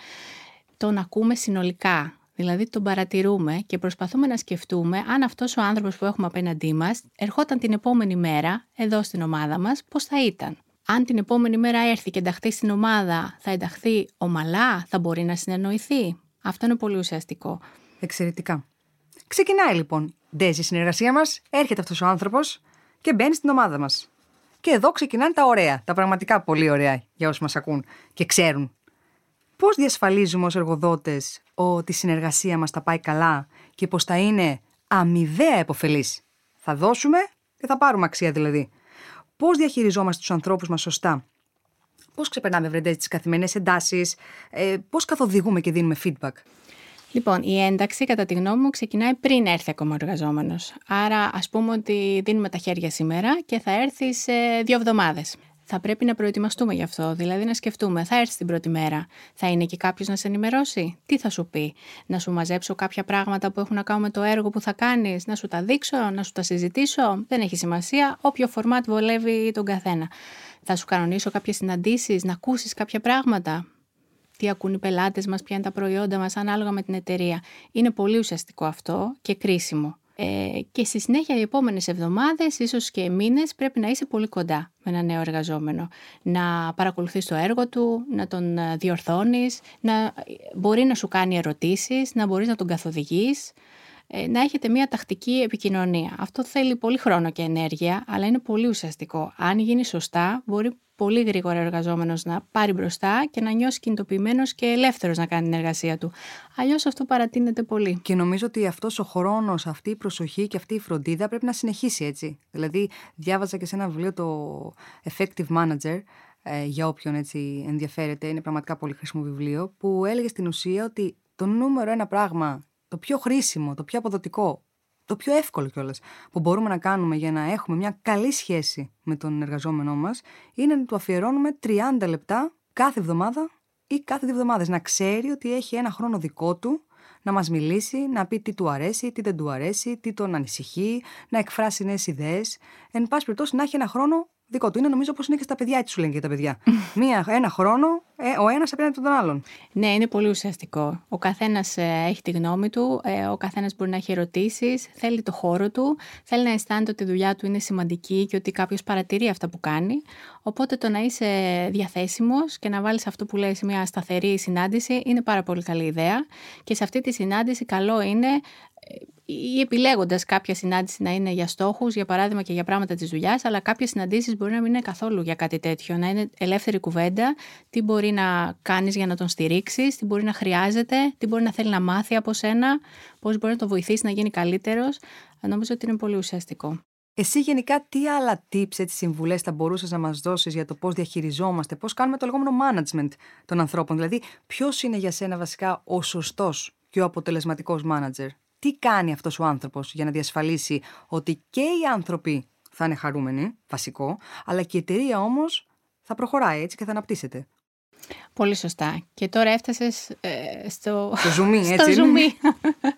τον ακούμε συνολικά. Δηλαδή τον παρατηρούμε και προσπαθούμε να σκεφτούμε αν αυτός ο άνθρωπος που έχουμε απέναντί μας ερχόταν την επόμενη μέρα εδώ στην ομάδα μας, πώς θα ήταν. Αν την επόμενη μέρα έρθει και ενταχθεί στην ομάδα, θα ενταχθεί ομαλά, θα μπορεί να συνεννοηθεί. Αυτό είναι πολύ ουσιαστικό. Εξαιρετικά. Ξεκινάει λοιπόν. Ντέζει η συνεργασία μας, έρχεται αυτός ο άνθρωπος και μπαίνει στην ομάδα μας. Και εδώ ξεκινάνε τα ωραία, τα πραγματικά πολύ ωραία για όσου μας ακούν και ξέρουν. Πώς διασφαλίζουμε ως εργοδότες ότι η συνεργασία μας θα πάει καλά και πως θα είναι αμοιβαία επωφελής; Θα δώσουμε και θα πάρουμε αξία δηλαδή. Πώς διαχειριζόμαστε τους ανθρώπους μας σωστά; Πώς ξεπερνάμε βρεντέ τις καθημερινές εντάσεις, ε, πώς καθοδηγούμε και δίνουμε feedback; Λοιπόν, η ένταξη, κατά τη γνώμη μου, ξεκινάει πριν έρθει ακόμα ο εργαζόμενος. Άρα, ας πούμε ότι δίνουμε τα χέρια σήμερα και θα έρθει σε δύο εβδομάδες. Θα πρέπει να προετοιμαστούμε γι' αυτό, δηλαδή να σκεφτούμε, θα έρθει την πρώτη μέρα, θα είναι και κάποιος να σε ενημερώσει, τι θα σου πει, να σου μαζέψω κάποια πράγματα που έχουν να κάνουν με το έργο που θα κάνεις, να σου τα δείξω, να σου τα συζητήσω, δεν έχει σημασία, όποιο φορμάτ βολεύει τον καθένα. Θα σου κανονίσω κάποιες συναντήσεις, να ακούσεις κάποια πράγματα; Τι ακούν οι πελάτες μας, ποια είναι τα προϊόντα μας, ανάλογα με την εταιρεία. Είναι πολύ ουσιαστικό αυτό και κρίσιμο. Ε, και στη συνέχεια οι επόμενες εβδομάδες, ίσως και μήνες, πρέπει να είσαι πολύ κοντά με ένα νέο εργαζόμενο. Να παρακολουθείς το έργο του, να τον ε, διορθώνεις, να μπορεί να σου κάνει ερωτήσεις, να μπορείς να τον καθοδηγείς, ε, να έχετε μια τακτική επικοινωνία. Αυτό θέλει πολύ χρόνο και ενέργεια, αλλά είναι πολύ ουσιαστικό. Αν γίνει σωστά, μπορεί πολύ γρήγορα ο εργαζόμενος να πάρει μπροστά και να νιώσει κινητοποιημένος και ελεύθερος να κάνει την εργασία του. Αλλιώς αυτό παρατείνεται πολύ. Και νομίζω ότι αυτός ο χρόνος, αυτή η προσοχή και αυτή η φροντίδα πρέπει να συνεχίσει έτσι. Δηλαδή, διάβαζα και σε ένα βιβλίο το Effective Manager, ε, για όποιον έτσι ενδιαφέρεται, είναι πραγματικά πολύ χρήσιμο βιβλίο, που έλεγε στην ουσία ότι το νούμερο ένα πράγμα, το πιο χρήσιμο, το πιο αποδοτικό το πιο εύκολο κιόλας που μπορούμε να κάνουμε για να έχουμε μια καλή σχέση με τον εργαζόμενό μας είναι να του αφιερώνουμε 30 λεπτά κάθε εβδομάδα ή κάθε δύο εβδομάδες. Να ξέρει ότι έχει ένα χρόνο δικό του να μας μιλήσει, να πει τι του αρέσει, τι δεν του αρέσει, τι τον ανησυχεί, να εκφράσει νέες ιδέες. Εν πάση περιπτώσει, να έχει ένα χρόνο δικό του. Είναι νομίζω όπως είναι και στα παιδιά, έτσι σου λένε και τα παιδιά. Μία, ένα χρόνο, ε, ο ένας απέναντι τον άλλον. Ναι, είναι πολύ ουσιαστικό. Ο καθένας ε, έχει τη γνώμη του, ε, ο καθένας μπορεί να έχει ερωτήσεις, θέλει το χώρο του, θέλει να αισθάνεται ότι η δουλειά του είναι σημαντική και ότι κάποιος παρατηρεί αυτά που κάνει. Οπότε το να είσαι διαθέσιμος και να βάλεις αυτό που λέει μια σταθερή συνάντηση είναι πάρα πολύ καλή ιδέα. Και σε αυτή τη συνάντηση, καλό είναι ή επιλέγοντας κάποια συνάντηση να είναι για στόχους, για παράδειγμα και για πράγματα της δουλειάς, αλλά κάποιες συναντήσεις μπορεί να μην είναι καθόλου για κάτι τέτοιο. Να είναι ελεύθερη κουβέντα, τι μπορεί να κάνεις για να τον στηρίξεις, τι μπορεί να χρειάζεται, τι μπορεί να θέλει να μάθει από σένα, πώς μπορεί να τον βοηθήσει να γίνει καλύτερος. Νομίζω ότι είναι πολύ ουσιαστικό. Εσύ γενικά τι άλλα tips, έτσι, συμβουλές θα μπορούσες να μας δώσεις για το πώς διαχειριζόμαστε, πώς κάνουμε το λεγόμενο management των ανθρώπων; Δηλαδή, ποιος είναι για σένα βασικά ο σωστός και ο αποτελεσματικός manager; Τι κάνει αυτός ο άνθρωπος για να διασφαλίσει ότι και οι άνθρωποι θα είναι χαρούμενοι, βασικό, αλλά και η εταιρεία όμως θα προχωράει έτσι και θα αναπτύσσεται. Πολύ σωστά. Και τώρα έφτασες ε, στο... Στο ζουμί, έτσι. στο ζουμί.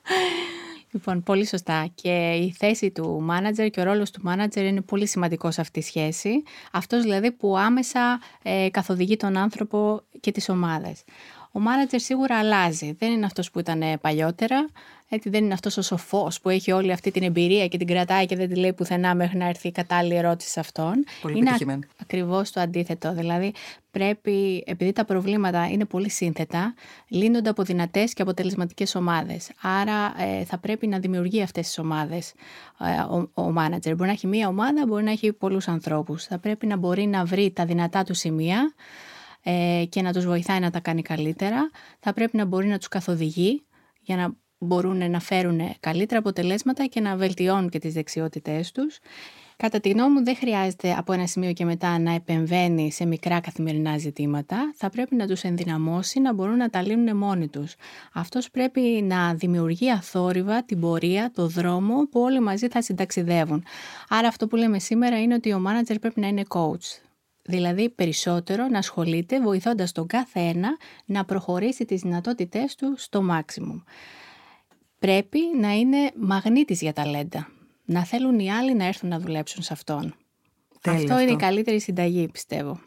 λοιπόν, πολύ σωστά. Και η θέση του μάνατζερ και ο ρόλος του μάνατζερ είναι πολύ σημαντικός σε αυτή τη σχέση. Αυτός δηλαδή που άμεσα ε, καθοδηγεί τον άνθρωπο και τις ομάδες. Ο μάνατζερ σίγουρα αλλάζει. Δεν είναι αυτός που ήταν παλιότερα. Έτσι δεν είναι αυτός ο σοφός που έχει όλη αυτή την εμπειρία και την κρατάει και δεν τη λέει πουθενά μέχρι να έρθει η κατάλληλη ερώτηση σε αυτόν. Πολύ είναι ακριβώ ακριβώς το αντίθετο. Δηλαδή πρέπει, επειδή τα προβλήματα είναι πολύ σύνθετα, λύνονται από δυνατές και αποτελεσματικές ομάδες. Άρα ε, θα πρέπει να δημιουργεί αυτές τις ομάδες ε, ο, ο manager. Μπορεί να έχει μία ομάδα, μπορεί να έχει πολλούς ανθρώπους. Θα πρέπει να μπορεί να βρει τα δυνατά του σημεία ε, και να τους βοηθάει να τα κάνει καλύτερα. Θα πρέπει να μπορεί να τους καθοδηγεί για να μπορούν να φέρουν καλύτερα αποτελέσματα και να βελτιώνουν και τις δεξιότητές τους. Κατά τη γνώμη μου δεν χρειάζεται από ένα σημείο και μετά να επεμβαίνει σε μικρά καθημερινά ζητήματα. Θα πρέπει να τους ενδυναμώσει να μπορούν να τα λύνουν μόνοι τους. Αυτός πρέπει να δημιουργεί αθόρυβα την πορεία, το δρόμο που όλοι μαζί θα συνταξιδεύουν. Άρα αυτό που λέμε σήμερα είναι ότι ο μάνατζερ πρέπει να είναι coach. Δηλαδή περισσότερο να ασχολείται βοηθώντας τον κάθε ένα να προχωρήσει τις δυνατότητές του στο maximum πρέπει να είναι μαγνήτης για ταλέντα. Να θέλουν οι άλλοι να έρθουν να δουλέψουν σε αυτόν. αυτό, είναι η καλύτερη συνταγή, πιστεύω.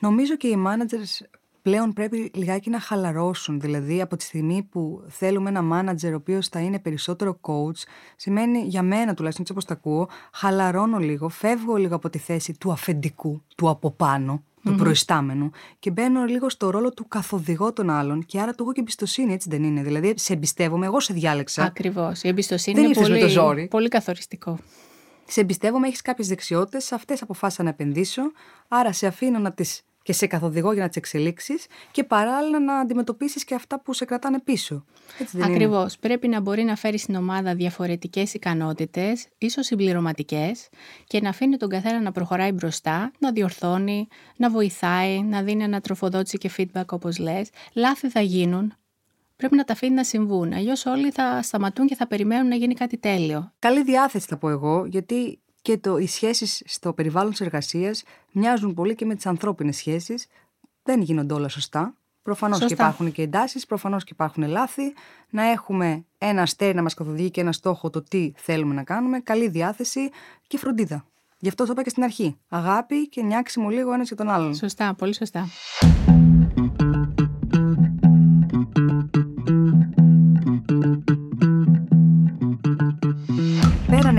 Νομίζω και οι managers πλέον πρέπει λιγάκι να χαλαρώσουν. Δηλαδή, από τη στιγμή που θέλουμε ένα manager ο οποίος θα είναι περισσότερο coach, σημαίνει για μένα τουλάχιστον έτσι όπως τα ακούω, χαλαρώνω λίγο, φεύγω λίγο από τη θέση του αφεντικού, του από πάνω, του mm προϊστάμενου και μπαίνω λίγο στο ρόλο του καθοδηγό των άλλων και άρα του έχω και εμπιστοσύνη, έτσι δεν είναι. Δηλαδή, σε εμπιστεύομαι, εγώ σε διάλεξα. Ακριβώς. Η εμπιστοσύνη είναι πολύ, το πολύ καθοριστικό. Σε εμπιστεύομαι, έχεις κάποιες δεξιότητες, σε αυτές αποφάσισα να επενδύσω. Άρα σε αφήνω να τις και σε καθοδηγώ για να τις εξελίξεις και παράλληλα να αντιμετωπίσεις και αυτά που σε κρατάνε πίσω. Ακριβώς. Πρέπει να μπορεί να φέρεις στην ομάδα διαφορετικές ικανότητες, ίσως συμπληρωματικές, και να αφήνει τον καθένα να προχωράει μπροστά, να διορθώνει, να βοηθάει, να δίνει ανατροφοδότηση και feedback όπως λες. Λάθη θα γίνουν. Πρέπει να τα αφήνει να συμβούν. Αλλιώς όλοι θα σταματούν και θα περιμένουν να γίνει κάτι τέλειο. Καλή διάθεση θα πω εγώ, γιατί και το, οι σχέσεις στο περιβάλλον της εργασίας μοιάζουν πολύ και με τις ανθρώπινες σχέσεις. Δεν γίνονται όλα σωστά. Προφανώς και υπάρχουν και εντάσεις, προφανώς και υπάρχουν λάθη. Να έχουμε ένα αστέρι να μας καθοδηγεί και ένα στόχο το τι θέλουμε να κάνουμε, καλή διάθεση και φροντίδα. Γι' αυτό το είπα και στην αρχή. Αγάπη και νιάξιμο λίγο ένας για τον άλλον. Σωστά, πολύ σωστά.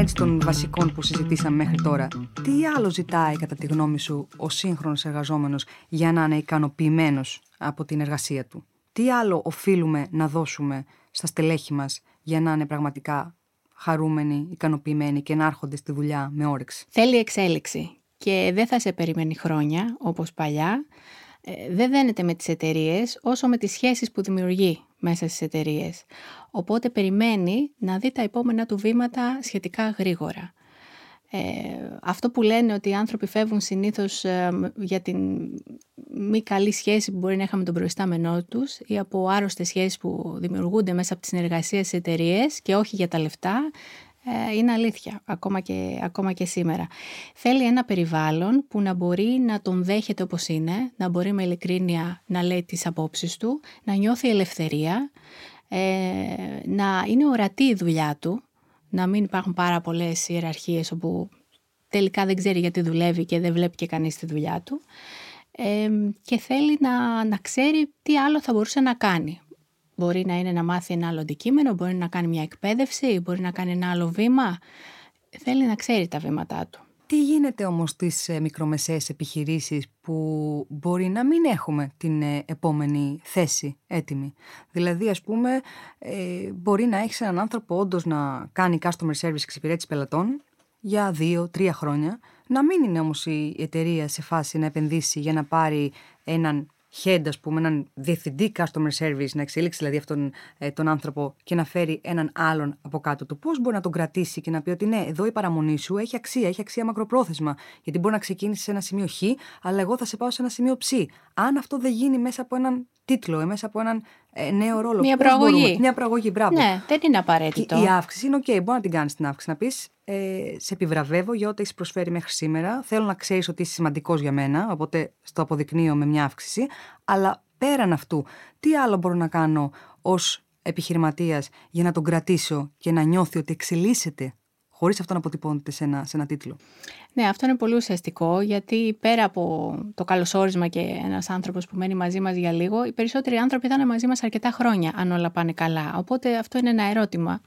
Έτσι των βασικών που συζητήσαμε μέχρι τώρα, τι άλλο ζητάει κατά τη γνώμη σου ο σύγχρονος εργαζόμενος για να είναι ικανοποιημένος από την εργασία του; Τι άλλο οφείλουμε να δώσουμε στα στελέχη μας για να είναι πραγματικά χαρούμενοι, ικανοποιημένοι και να έρχονται στη δουλειά με όρεξη; Θέλει εξέλιξη και δεν θα σε περιμένει χρόνια όπως παλιά. Ε, δεν δένεται με τις εταιρείες όσο με τις σχέσεις που δημιουργεί μέσα στις εταιρείες. Οπότε περιμένει να δει τα επόμενα του βήματα σχετικά γρήγορα. Ε, αυτό που λένε ότι οι άνθρωποι φεύγουν συνήθως ε, για την μη καλή σχέση που μπορεί να είχαμε τον προϊστάμενό τους ή από άρρωστες σχέσεις που δημιουργούνται μέσα από τη συνεργασία στις εταιρείες και όχι για τα λεφτά, ε, είναι αλήθεια, ακόμα και, ακόμα και σήμερα. Θέλει ένα περιβάλλον που να μπορεί να τον δέχεται όπως είναι, να μπορεί με ειλικρίνεια να λέει τις απόψεις του, να νιώθει ελευθερία, ε, να είναι ορατή η δουλειά του, να μην υπάρχουν πάρα πολλές ιεραρχίες όπου τελικά δεν ξέρει γιατί δουλεύει και δεν βλέπει και κανείς τη δουλειά του ε, και θέλει να, να ξέρει τι άλλο θα μπορούσε να κάνει. Μπορεί να είναι να μάθει ένα άλλο αντικείμενο, μπορεί να κάνει μια εκπαίδευση, μπορεί να κάνει ένα άλλο βήμα. Θέλει να ξέρει τα βήματά του. Τι γίνεται όμως στις ε, μικρομεσαίες επιχειρήσεις που μπορεί να μην έχουμε την ε, επόμενη θέση έτοιμη; Δηλαδή ας πούμε ε, μπορεί να έχεις έναν άνθρωπο όντως να κάνει customer service εξυπηρέτηση πελατών για δύο-τρία χρόνια, να μην είναι όμως η εταιρεία σε φάση να επενδύσει για να πάρει έναν head, ας πούμε, έναν διευθυντή customer service, να εξελίξει δηλαδή αυτόν ε, τον άνθρωπο και να φέρει έναν άλλον από κάτω του. Πώς μπορεί να τον κρατήσει και να πει ότι ναι, εδώ η παραμονή σου έχει αξία, έχει αξία μακροπρόθεσμα. Γιατί μπορεί να ξεκίνησε σε ένα σημείο Χ, αλλά εγώ θα σε πάω σε ένα σημείο Ψ. Αν αυτό δεν γίνει μέσα από έναν τίτλο, ε, μέσα από έναν ε, νέο ρόλο. Μια προαγωγή. Μια προαγωγή, μπράβο. Ναι, δεν είναι απαραίτητο. Η, η αύξηση είναι OK, μπορεί να την κάνεις την αύξηση. Να πεις, ε, σε επιβραβεύω για ό,τι έχεις προσφέρει μέχρι σήμερα. Θέλω να ξέρεις ότι είσαι σημαντικός για μένα, οπότε στο αποδεικνύω με μια αύξηση. Αλλά πέραν αυτού, τι άλλο μπορώ να κάνω ως επιχειρηματίας για να τον κρατήσω και να νιώθει ότι εξελίσσεται χωρίς αυτό να αποτυπώνεται σε ένα, σε ένα τίτλο. Ναι, αυτό είναι πολύ ουσιαστικό γιατί πέρα από το καλωσόρισμα και ένας άνθρωπος που μένει μαζί μας για λίγο, οι περισσότεροι άνθρωποι θα είναι μαζί μας αρκετά χρόνια, αν όλα πάνε καλά. Οπότε αυτό είναι ένα ερώτημα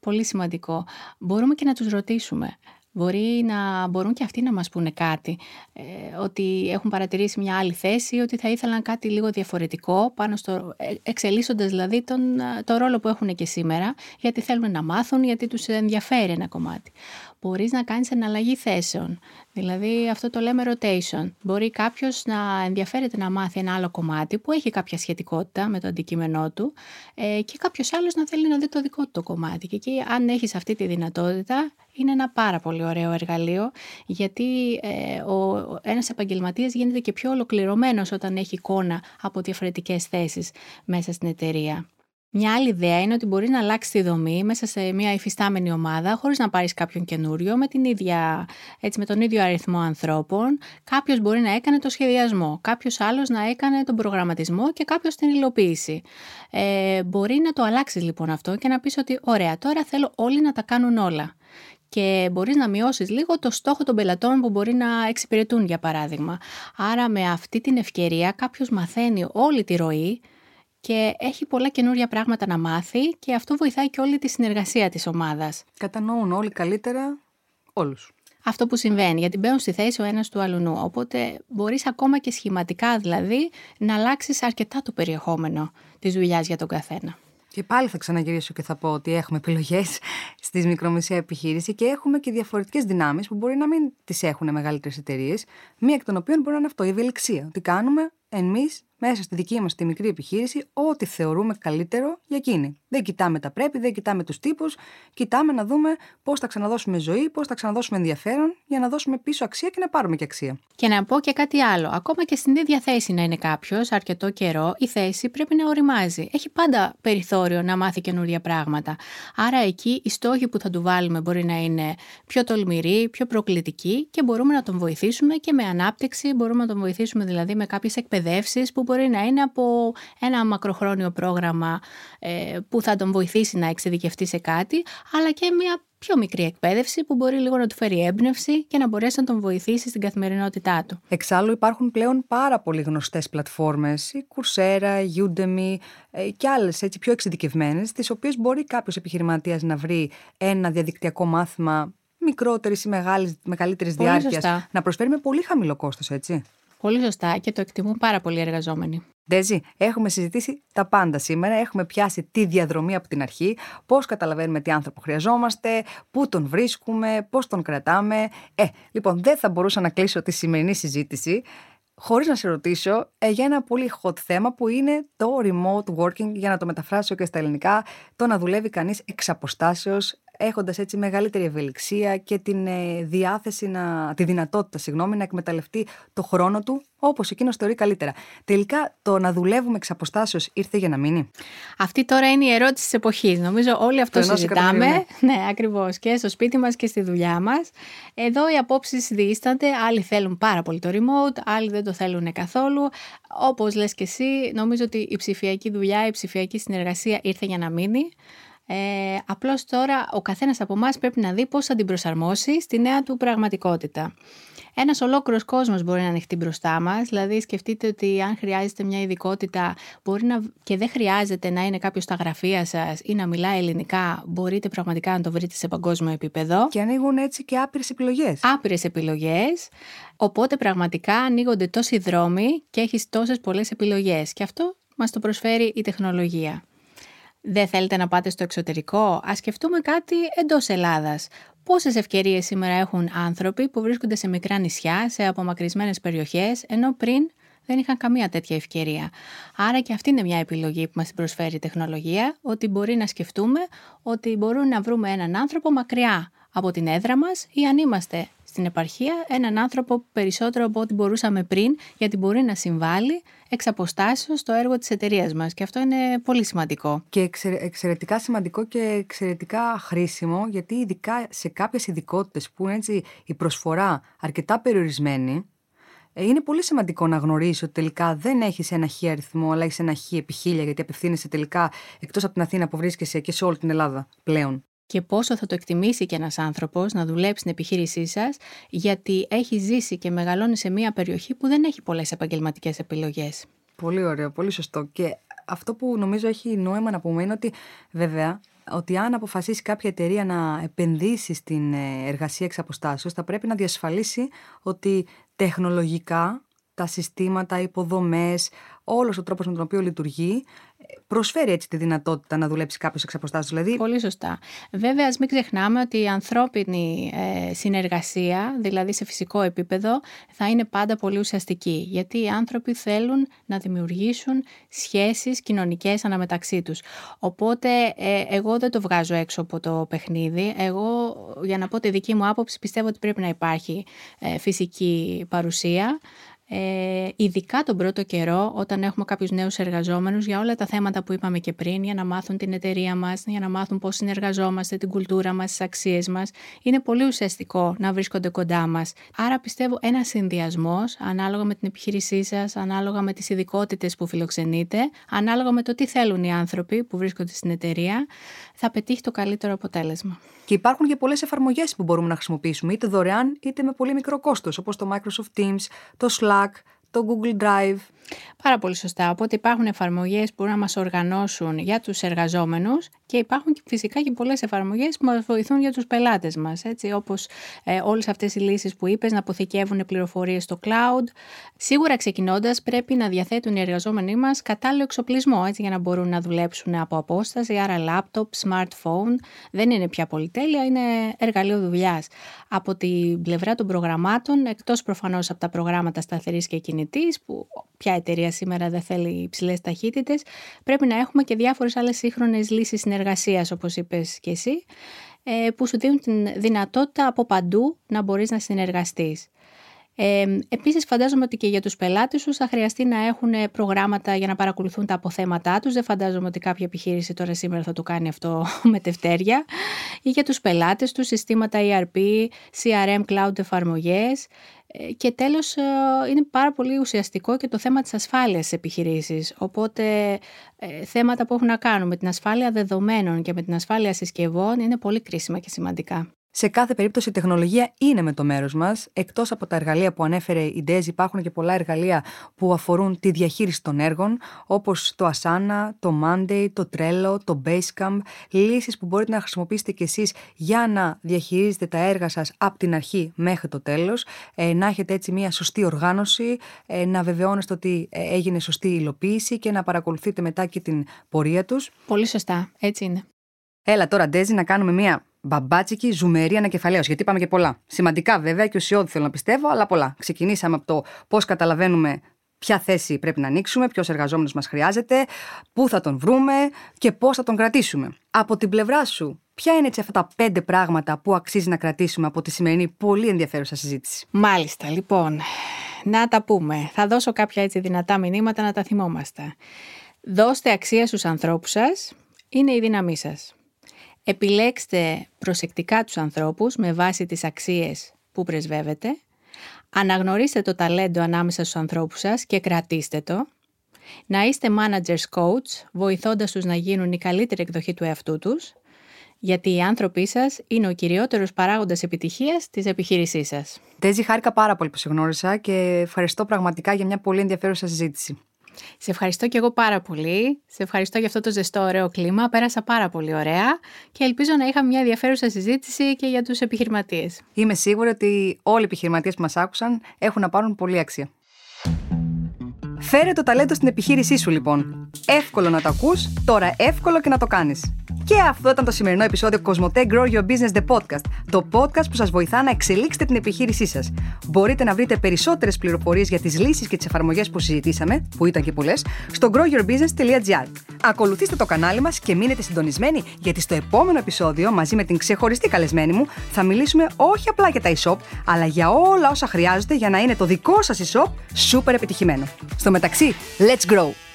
πολύ σημαντικό. Μπορούμε και να τους ρωτήσουμε. Μπορεί να μπορούν και αυτοί να μας πούνε κάτι, ε, ότι έχουν παρατηρήσει μια άλλη θέση, ότι θα ήθελαν κάτι λίγο διαφορετικό, πάνω στο, ε, εξελίσσοντας δηλαδή τον, ε, το ρόλο που έχουν και σήμερα, γιατί θέλουν να μάθουν, γιατί τους ενδιαφέρει ένα κομμάτι μπορείς να κάνεις εναλλαγή θέσεων. Δηλαδή αυτό το λέμε rotation. Μπορεί κάποιος να ενδιαφέρεται να μάθει ένα άλλο κομμάτι που έχει κάποια σχετικότητα με το αντικείμενό του ε, και κάποιος άλλος να θέλει να δει το δικό του το κομμάτι. Και εκεί αν έχεις αυτή τη δυνατότητα είναι ένα πάρα πολύ ωραίο εργαλείο γιατί ε, ο, ένας επαγγελματίας γίνεται και πιο ολοκληρωμένος όταν έχει εικόνα από διαφορετικές θέσεις μέσα στην εταιρεία. Μια άλλη ιδέα είναι ότι μπορεί να αλλάξει τη δομή μέσα σε μια υφιστάμενη ομάδα χωρίς να πάρεις κάποιον καινούριο με, την ίδια, έτσι, με τον ίδιο αριθμό ανθρώπων. Κάποιος μπορεί να έκανε το σχεδιασμό, κάποιος άλλος να έκανε τον προγραμματισμό και κάποιος την υλοποίηση. Ε, μπορεί να το αλλάξεις λοιπόν αυτό και να πεις ότι ωραία τώρα θέλω όλοι να τα κάνουν όλα και μπορείς να μειώσεις λίγο το στόχο των πελατών που μπορεί να εξυπηρετούν για παράδειγμα. Άρα με αυτή την ευκαιρία κάποιος μαθαίνει όλη τη ροή και έχει πολλά καινούρια πράγματα να μάθει και αυτό βοηθάει και όλη τη συνεργασία της ομάδας. Κατανοούν όλοι καλύτερα όλους. Αυτό που συμβαίνει, γιατί μπαίνουν στη θέση ο ένας του αλουνού. Οπότε μπορείς ακόμα και σχηματικά δηλαδή να αλλάξεις αρκετά το περιεχόμενο της δουλειάς για τον καθένα. Και πάλι θα ξαναγυρίσω και θα πω ότι έχουμε επιλογές στη μικρομεσαία επιχείρηση και έχουμε και διαφορετικές δυνάμεις που μπορεί να μην τις έχουν μεγαλύτερες εταιρείες. Μία εκ των οποίων μπορεί να είναι αυτό, η ευελιξία. Ότι κάνουμε εμείς μέσα στη δική μας τη μικρή επιχείρηση ό,τι θεωρούμε καλύτερο για εκείνη. Δεν κοιτάμε τα πρέπει, δεν κοιτάμε τους τύπους, κοιτάμε να δούμε πώς θα ξαναδώσουμε ζωή, πώς θα ξαναδώσουμε ενδιαφέρον για να δώσουμε πίσω αξία και να πάρουμε και αξία. Και να πω και κάτι άλλο. Ακόμα και στην ίδια θέση να είναι κάποιος αρκετό καιρό, η θέση πρέπει να οριμάζει. Έχει πάντα περιθώριο να μάθει καινούργια πράγματα. Άρα εκεί οι στόχοι που θα του βάλουμε μπορεί να είναι πιο τολμηροί, πιο προκλητικοί και μπορούμε να τον βοηθήσουμε και με ανάπτυξη, μπορούμε να τον βοηθήσουμε δηλαδή με κάποιες εκπαιδεύσεις που μπορεί να είναι από ένα μακροχρόνιο πρόγραμμα ε, που θα τον βοηθήσει να εξειδικευτεί σε κάτι, αλλά και μια πιο μικρή εκπαίδευση που μπορεί λίγο να του φέρει έμπνευση και να μπορέσει να τον βοηθήσει στην καθημερινότητά του. Εξάλλου υπάρχουν πλέον πάρα πολύ γνωστές πλατφόρμες, η Coursera, η Udemy ε, και άλλες έτσι πιο εξειδικευμένες, τις οποίες μπορεί κάποιος επιχειρηματίας να βρει ένα διαδικτυακό μάθημα μικρότερης ή μεγαλύτερης διάρκειας να προσφέρει με πολύ χαμηλό κόστος, έτσι. Πολύ σωστά και το εκτιμούν πάρα πολλοί εργαζόμενοι. Ντέζι, έχουμε συζητήσει τα πάντα σήμερα. Έχουμε πιάσει τη διαδρομή από την αρχή. Πώς καταλαβαίνουμε τι άνθρωπο χρειαζόμαστε, πού τον βρίσκουμε, πώς τον κρατάμε. Ε, λοιπόν, δεν θα μπορούσα να κλείσω τη σημερινή συζήτηση χωρίς να σε ρωτήσω ε, για ένα πολύ hot θέμα που είναι το remote working, για να το μεταφράσω και στα ελληνικά, το να δουλεύει κανείς εξ αποστάσεως, έχοντας έτσι μεγαλύτερη ευελιξία και την ε, διάθεση, να, τη δυνατότητα συγγνώμη, να εκμεταλλευτεί το χρόνο του όπως εκείνος θεωρεί καλύτερα. Τελικά το να δουλεύουμε εξ αποστάσεως ήρθε για να μείνει; Αυτή τώρα είναι η ερώτηση της εποχής. Νομίζω όλοι αυτό το συζητάμε. Ναι. ναι, ακριβώς. Και στο σπίτι μας και στη δουλειά μας. Εδώ οι απόψεις διήστανται. Άλλοι θέλουν πάρα πολύ το remote, άλλοι δεν το θέλουν καθόλου. Όπως λες και εσύ, νομίζω ότι η ψηφιακή δουλειά, η ψηφιακή συνεργασία ήρθε για να μείνει. Ε, απλώς τώρα ο καθένας από εμάς πρέπει να δει πώς θα την προσαρμόσει στη νέα του πραγματικότητα. Ένας ολόκληρος κόσμος μπορεί να ανοιχτεί μπροστά μας, δηλαδή σκεφτείτε ότι αν χρειάζεται μια ειδικότητα μπορεί να, και δεν χρειάζεται να είναι κάποιος στα γραφεία σας ή να μιλάει ελληνικά, μπορείτε πραγματικά να το βρείτε σε παγκόσμιο επίπεδο. Και ανοίγουν έτσι και άπειρες επιλογές. Άπειρες επιλογές, οπότε πραγματικά ανοίγονται τόσοι δρόμοι και έχεις τόσες πολλές επιλογές και αυτό μας το προσφέρει η τεχνολογία. Δεν θέλετε να πάτε στο εξωτερικό, ας σκεφτούμε κάτι εντός Ελλάδας. Πόσες ευκαιρίες σήμερα έχουν άνθρωποι που βρίσκονται σε μικρά νησιά, σε απομακρυσμένες περιοχές, ενώ πριν δεν είχαν καμία τέτοια ευκαιρία; Άρα και αυτή είναι μια επιλογή που μας προσφέρει η τεχνολογία, ότι μπορεί να σκεφτούμε ότι μπορούμε να βρούμε έναν άνθρωπο μακριά από την έδρα μας ή αν είμαστε στην επαρχία έναν άνθρωπο περισσότερο από ό,τι μπορούσαμε πριν, γιατί μπορεί να συμβάλλει εξ αποστάσεως στο έργο της εταιρείας μας και αυτό είναι πολύ σημαντικό. Και εξαιρετικά σημαντικό και εξαιρετικά χρήσιμο, γιατί ειδικά σε κάποιες ειδικότητες που είναι έτσι η προσφορά αρκετά περιορισμένη, ε, είναι πολύ σημαντικό να γνωρίσει ότι τελικά δεν έχεις ένα χι αριθμό, αλλά έχεις ένα χι επί χίλια, γιατί απευθύνεσαι τελικά εκτός από την Αθήνα που βρίσκεσαι και σε όλη την Ελλάδα πλέον και πόσο θα το εκτιμήσει και ένας άνθρωπος να δουλέψει στην επιχείρησή σας γιατί έχει ζήσει και μεγαλώνει σε μια περιοχή που δεν έχει πολλές επαγγελματικές επιλογές. Πολύ ωραίο, πολύ σωστό. Και αυτό που νομίζω έχει νόημα να πούμε είναι ότι βέβαια ότι αν αποφασίσει κάποια εταιρεία να επενδύσει στην ε, εργασία εξ αποστάσεως, θα πρέπει να διασφαλίσει ότι τεχνολογικά τα συστήματα, οι υποδομές, όλος ο τρόπος με τον οποίο λειτουργεί προσφέρει έτσι τη δυνατότητα να δουλέψει κάποιος εξ αποστάσεως. Δηλαδή... Πολύ σωστά. Βέβαια, ας μην ξεχνάμε ότι η ανθρώπινη ε, συνεργασία, δηλαδή σε φυσικό επίπεδο, θα είναι πάντα πολύ ουσιαστική. Γιατί οι άνθρωποι θέλουν να δημιουργήσουν σχέσεις κοινωνικές αναμεταξύ τους. Οπότε, ε, εγώ δεν το βγάζω έξω από το παιχνίδι. Εγώ, για να πω τη δική μου άποψη, πιστεύω ότι πρέπει να υπάρχει ε, φυσική παρουσία ε, ειδικά τον πρώτο καιρό όταν έχουμε κάποιους νέους εργαζόμενους για όλα τα θέματα που είπαμε και πριν, για να μάθουν την εταιρεία μας, για να μάθουν πώς συνεργαζόμαστε, την κουλτούρα μας, τις αξίες μας. Είναι πολύ ουσιαστικό να βρίσκονται κοντά μας. Άρα πιστεύω ένα συνδυασμός ανάλογα με την επιχείρησή σας, ανάλογα με τις ειδικότητες που φιλοξενείτε, ανάλογα με το τι θέλουν οι άνθρωποι που βρίσκονται στην εταιρεία, θα πετύχει το καλύτερο αποτέλεσμα. Και υπάρχουν και πολλές εφαρμογές που μπορούμε να χρησιμοποιήσουμε, είτε δωρεάν είτε με πολύ μικρό κόστος, όπως το Microsoft Teams, το Slack, так το Google Drive. Πάρα πολύ σωστά. Οπότε υπάρχουν εφαρμογές που μπορούν να μας οργανώσουν για τους εργαζόμενους και υπάρχουν φυσικά και πολλές εφαρμογές που μας βοηθούν για τους πελάτες μας. Έτσι, όπως ε, όλες αυτές οι λύσεις που είπες, να αποθηκεύουν πληροφορίες στο cloud. Σίγουρα ξεκινώντας πρέπει να διαθέτουν οι εργαζόμενοι μας κατάλληλο εξοπλισμό έτσι, για να μπορούν να δουλέψουν από απόσταση, άρα laptop, smartphone. Δεν είναι πια πολυτέλεια, είναι εργαλείο δουλειάς. Από την πλευρά των προγραμμάτων, εκτός προφανώς από τα προγράμματα σταθερής και κινητής, που ποια εταιρεία σήμερα δεν θέλει υψηλές ταχύτητες, πρέπει να έχουμε και διάφορες άλλες σύγχρονες λύσεις συνεργασίας, όπως είπες και εσύ, ε, που σου δίνουν την δυνατότητα από παντού να μπορείς να συνεργαστείς. Ε, επίσης φαντάζομαι ότι και για τους πελάτες τους θα χρειαστεί να έχουν προγράμματα για να παρακολουθούν τα αποθέματά τους. Δεν φαντάζομαι ότι κάποια επιχείρηση τώρα σήμερα θα το κάνει αυτό με τευτέρια. Ή για τους πελάτες τους συστήματα ERP, CRM, cloud εφαρμογές. Ε, και τέλος ε, είναι πάρα πολύ ουσιαστικό και το θέμα της ασφάλειας της επιχειρήσης. Οπότε ε, θέματα που έχουν να κάνουν με την ασφάλεια δεδομένων και με την ασφάλεια συσκευών είναι πολύ κρίσιμα και σημαντικά. Σε κάθε περίπτωση η τεχνολογία είναι με το μέρος μας. Εκτός από τα εργαλεία που ανέφερε η Ντέζ, υπάρχουν και πολλά εργαλεία που αφορούν τη διαχείριση των έργων, όπως το Asana, το Monday, το Trello, το Basecamp. Λύσεις που μπορείτε να χρησιμοποιήσετε κι εσείς για να διαχειρίζετε τα έργα σας από την αρχή μέχρι το τέλος, ε, να έχετε έτσι μια σωστή οργάνωση, ε, να βεβαιώνεστε ότι ε, έγινε σωστή υλοποίηση και να παρακολουθείτε μετά και την πορεία τους. Πολύ σωστά. Έτσι είναι. Έλα τώρα, Ντέζι, να κάνουμε μια μπαμπάτσικη ζουμερή ανακεφαλαίωση. Γιατί είπαμε και πολλά. Σημαντικά βέβαια και ουσιώδη θέλω να πιστεύω, αλλά πολλά. Ξεκινήσαμε από το πώς καταλαβαίνουμε ποια θέση πρέπει να ανοίξουμε, ποιος εργαζόμενος μας χρειάζεται, πού θα τον βρούμε και πώς θα τον κρατήσουμε. Από την πλευρά σου, ποια είναι έτσι αυτά τα πέντε πράγματα που αξίζει να κρατήσουμε από τη σημερινή πολύ ενδιαφέρουσα συζήτηση; Μάλιστα, λοιπόν. Να τα πούμε. Θα δώσω κάποια έτσι δυνατά μηνύματα να τα θυμόμαστε. Δώστε αξία στους ανθρώπους σας, είναι η δύναμή σας. Επιλέξτε προσεκτικά τους ανθρώπους με βάση τις αξίες που πρεσβεύετε. Αναγνωρίστε το ταλέντο ανάμεσα στους ανθρώπους σας και κρατήστε το. Να είστε managers coach, βοηθώντας τους να γίνουν η καλύτερη εκδοχή του εαυτού τους, γιατί οι άνθρωποι σας είναι ο κυριότερος παράγοντας επιτυχίας της επιχείρησής σας. Τέζι, χάρηκα πάρα πολύ που σε γνώρισα και ευχαριστώ πραγματικά για μια πολύ ενδιαφέρουσα συζήτηση. Σε ευχαριστώ και εγώ πάρα πολύ. Σε ευχαριστώ για αυτό το ζεστό ωραίο κλίμα. Πέρασα πάρα πολύ ωραία και ελπίζω να είχαμε μια ενδιαφέρουσα συζήτηση και για τους επιχειρηματίες. Είμαι σίγουρη ότι όλοι οι επιχειρηματίες που μας άκουσαν έχουν να πάρουν πολύ αξία. Φέρε το ταλέντο στην επιχείρησή σου λοιπόν. Εύκολο να το ακούς, τώρα εύκολο και να το κάνεις. Και αυτό ήταν το σημερινό επεισόδιο Κοσμοτέ Grow Your Business The Podcast, το podcast που σας βοηθά να εξελίξετε την επιχείρησή σας. Μπορείτε να βρείτε περισσότερες πληροφορίες για τις λύσεις και τις εφαρμογές που συζητήσαμε, που ήταν και πολλές, στο growyourbusiness.gr. Ακολουθήστε το κανάλι μας και μείνετε συντονισμένοι, γιατί στο επόμενο επεισόδιο, μαζί με την ξεχωριστή καλεσμένη μου, θα μιλήσουμε όχι απλά για τα e-shop, αλλά για όλα όσα χρειάζεται για να είναι το δικό σας e-shop super επιτυχημένο. Στο μεταξύ, let's grow!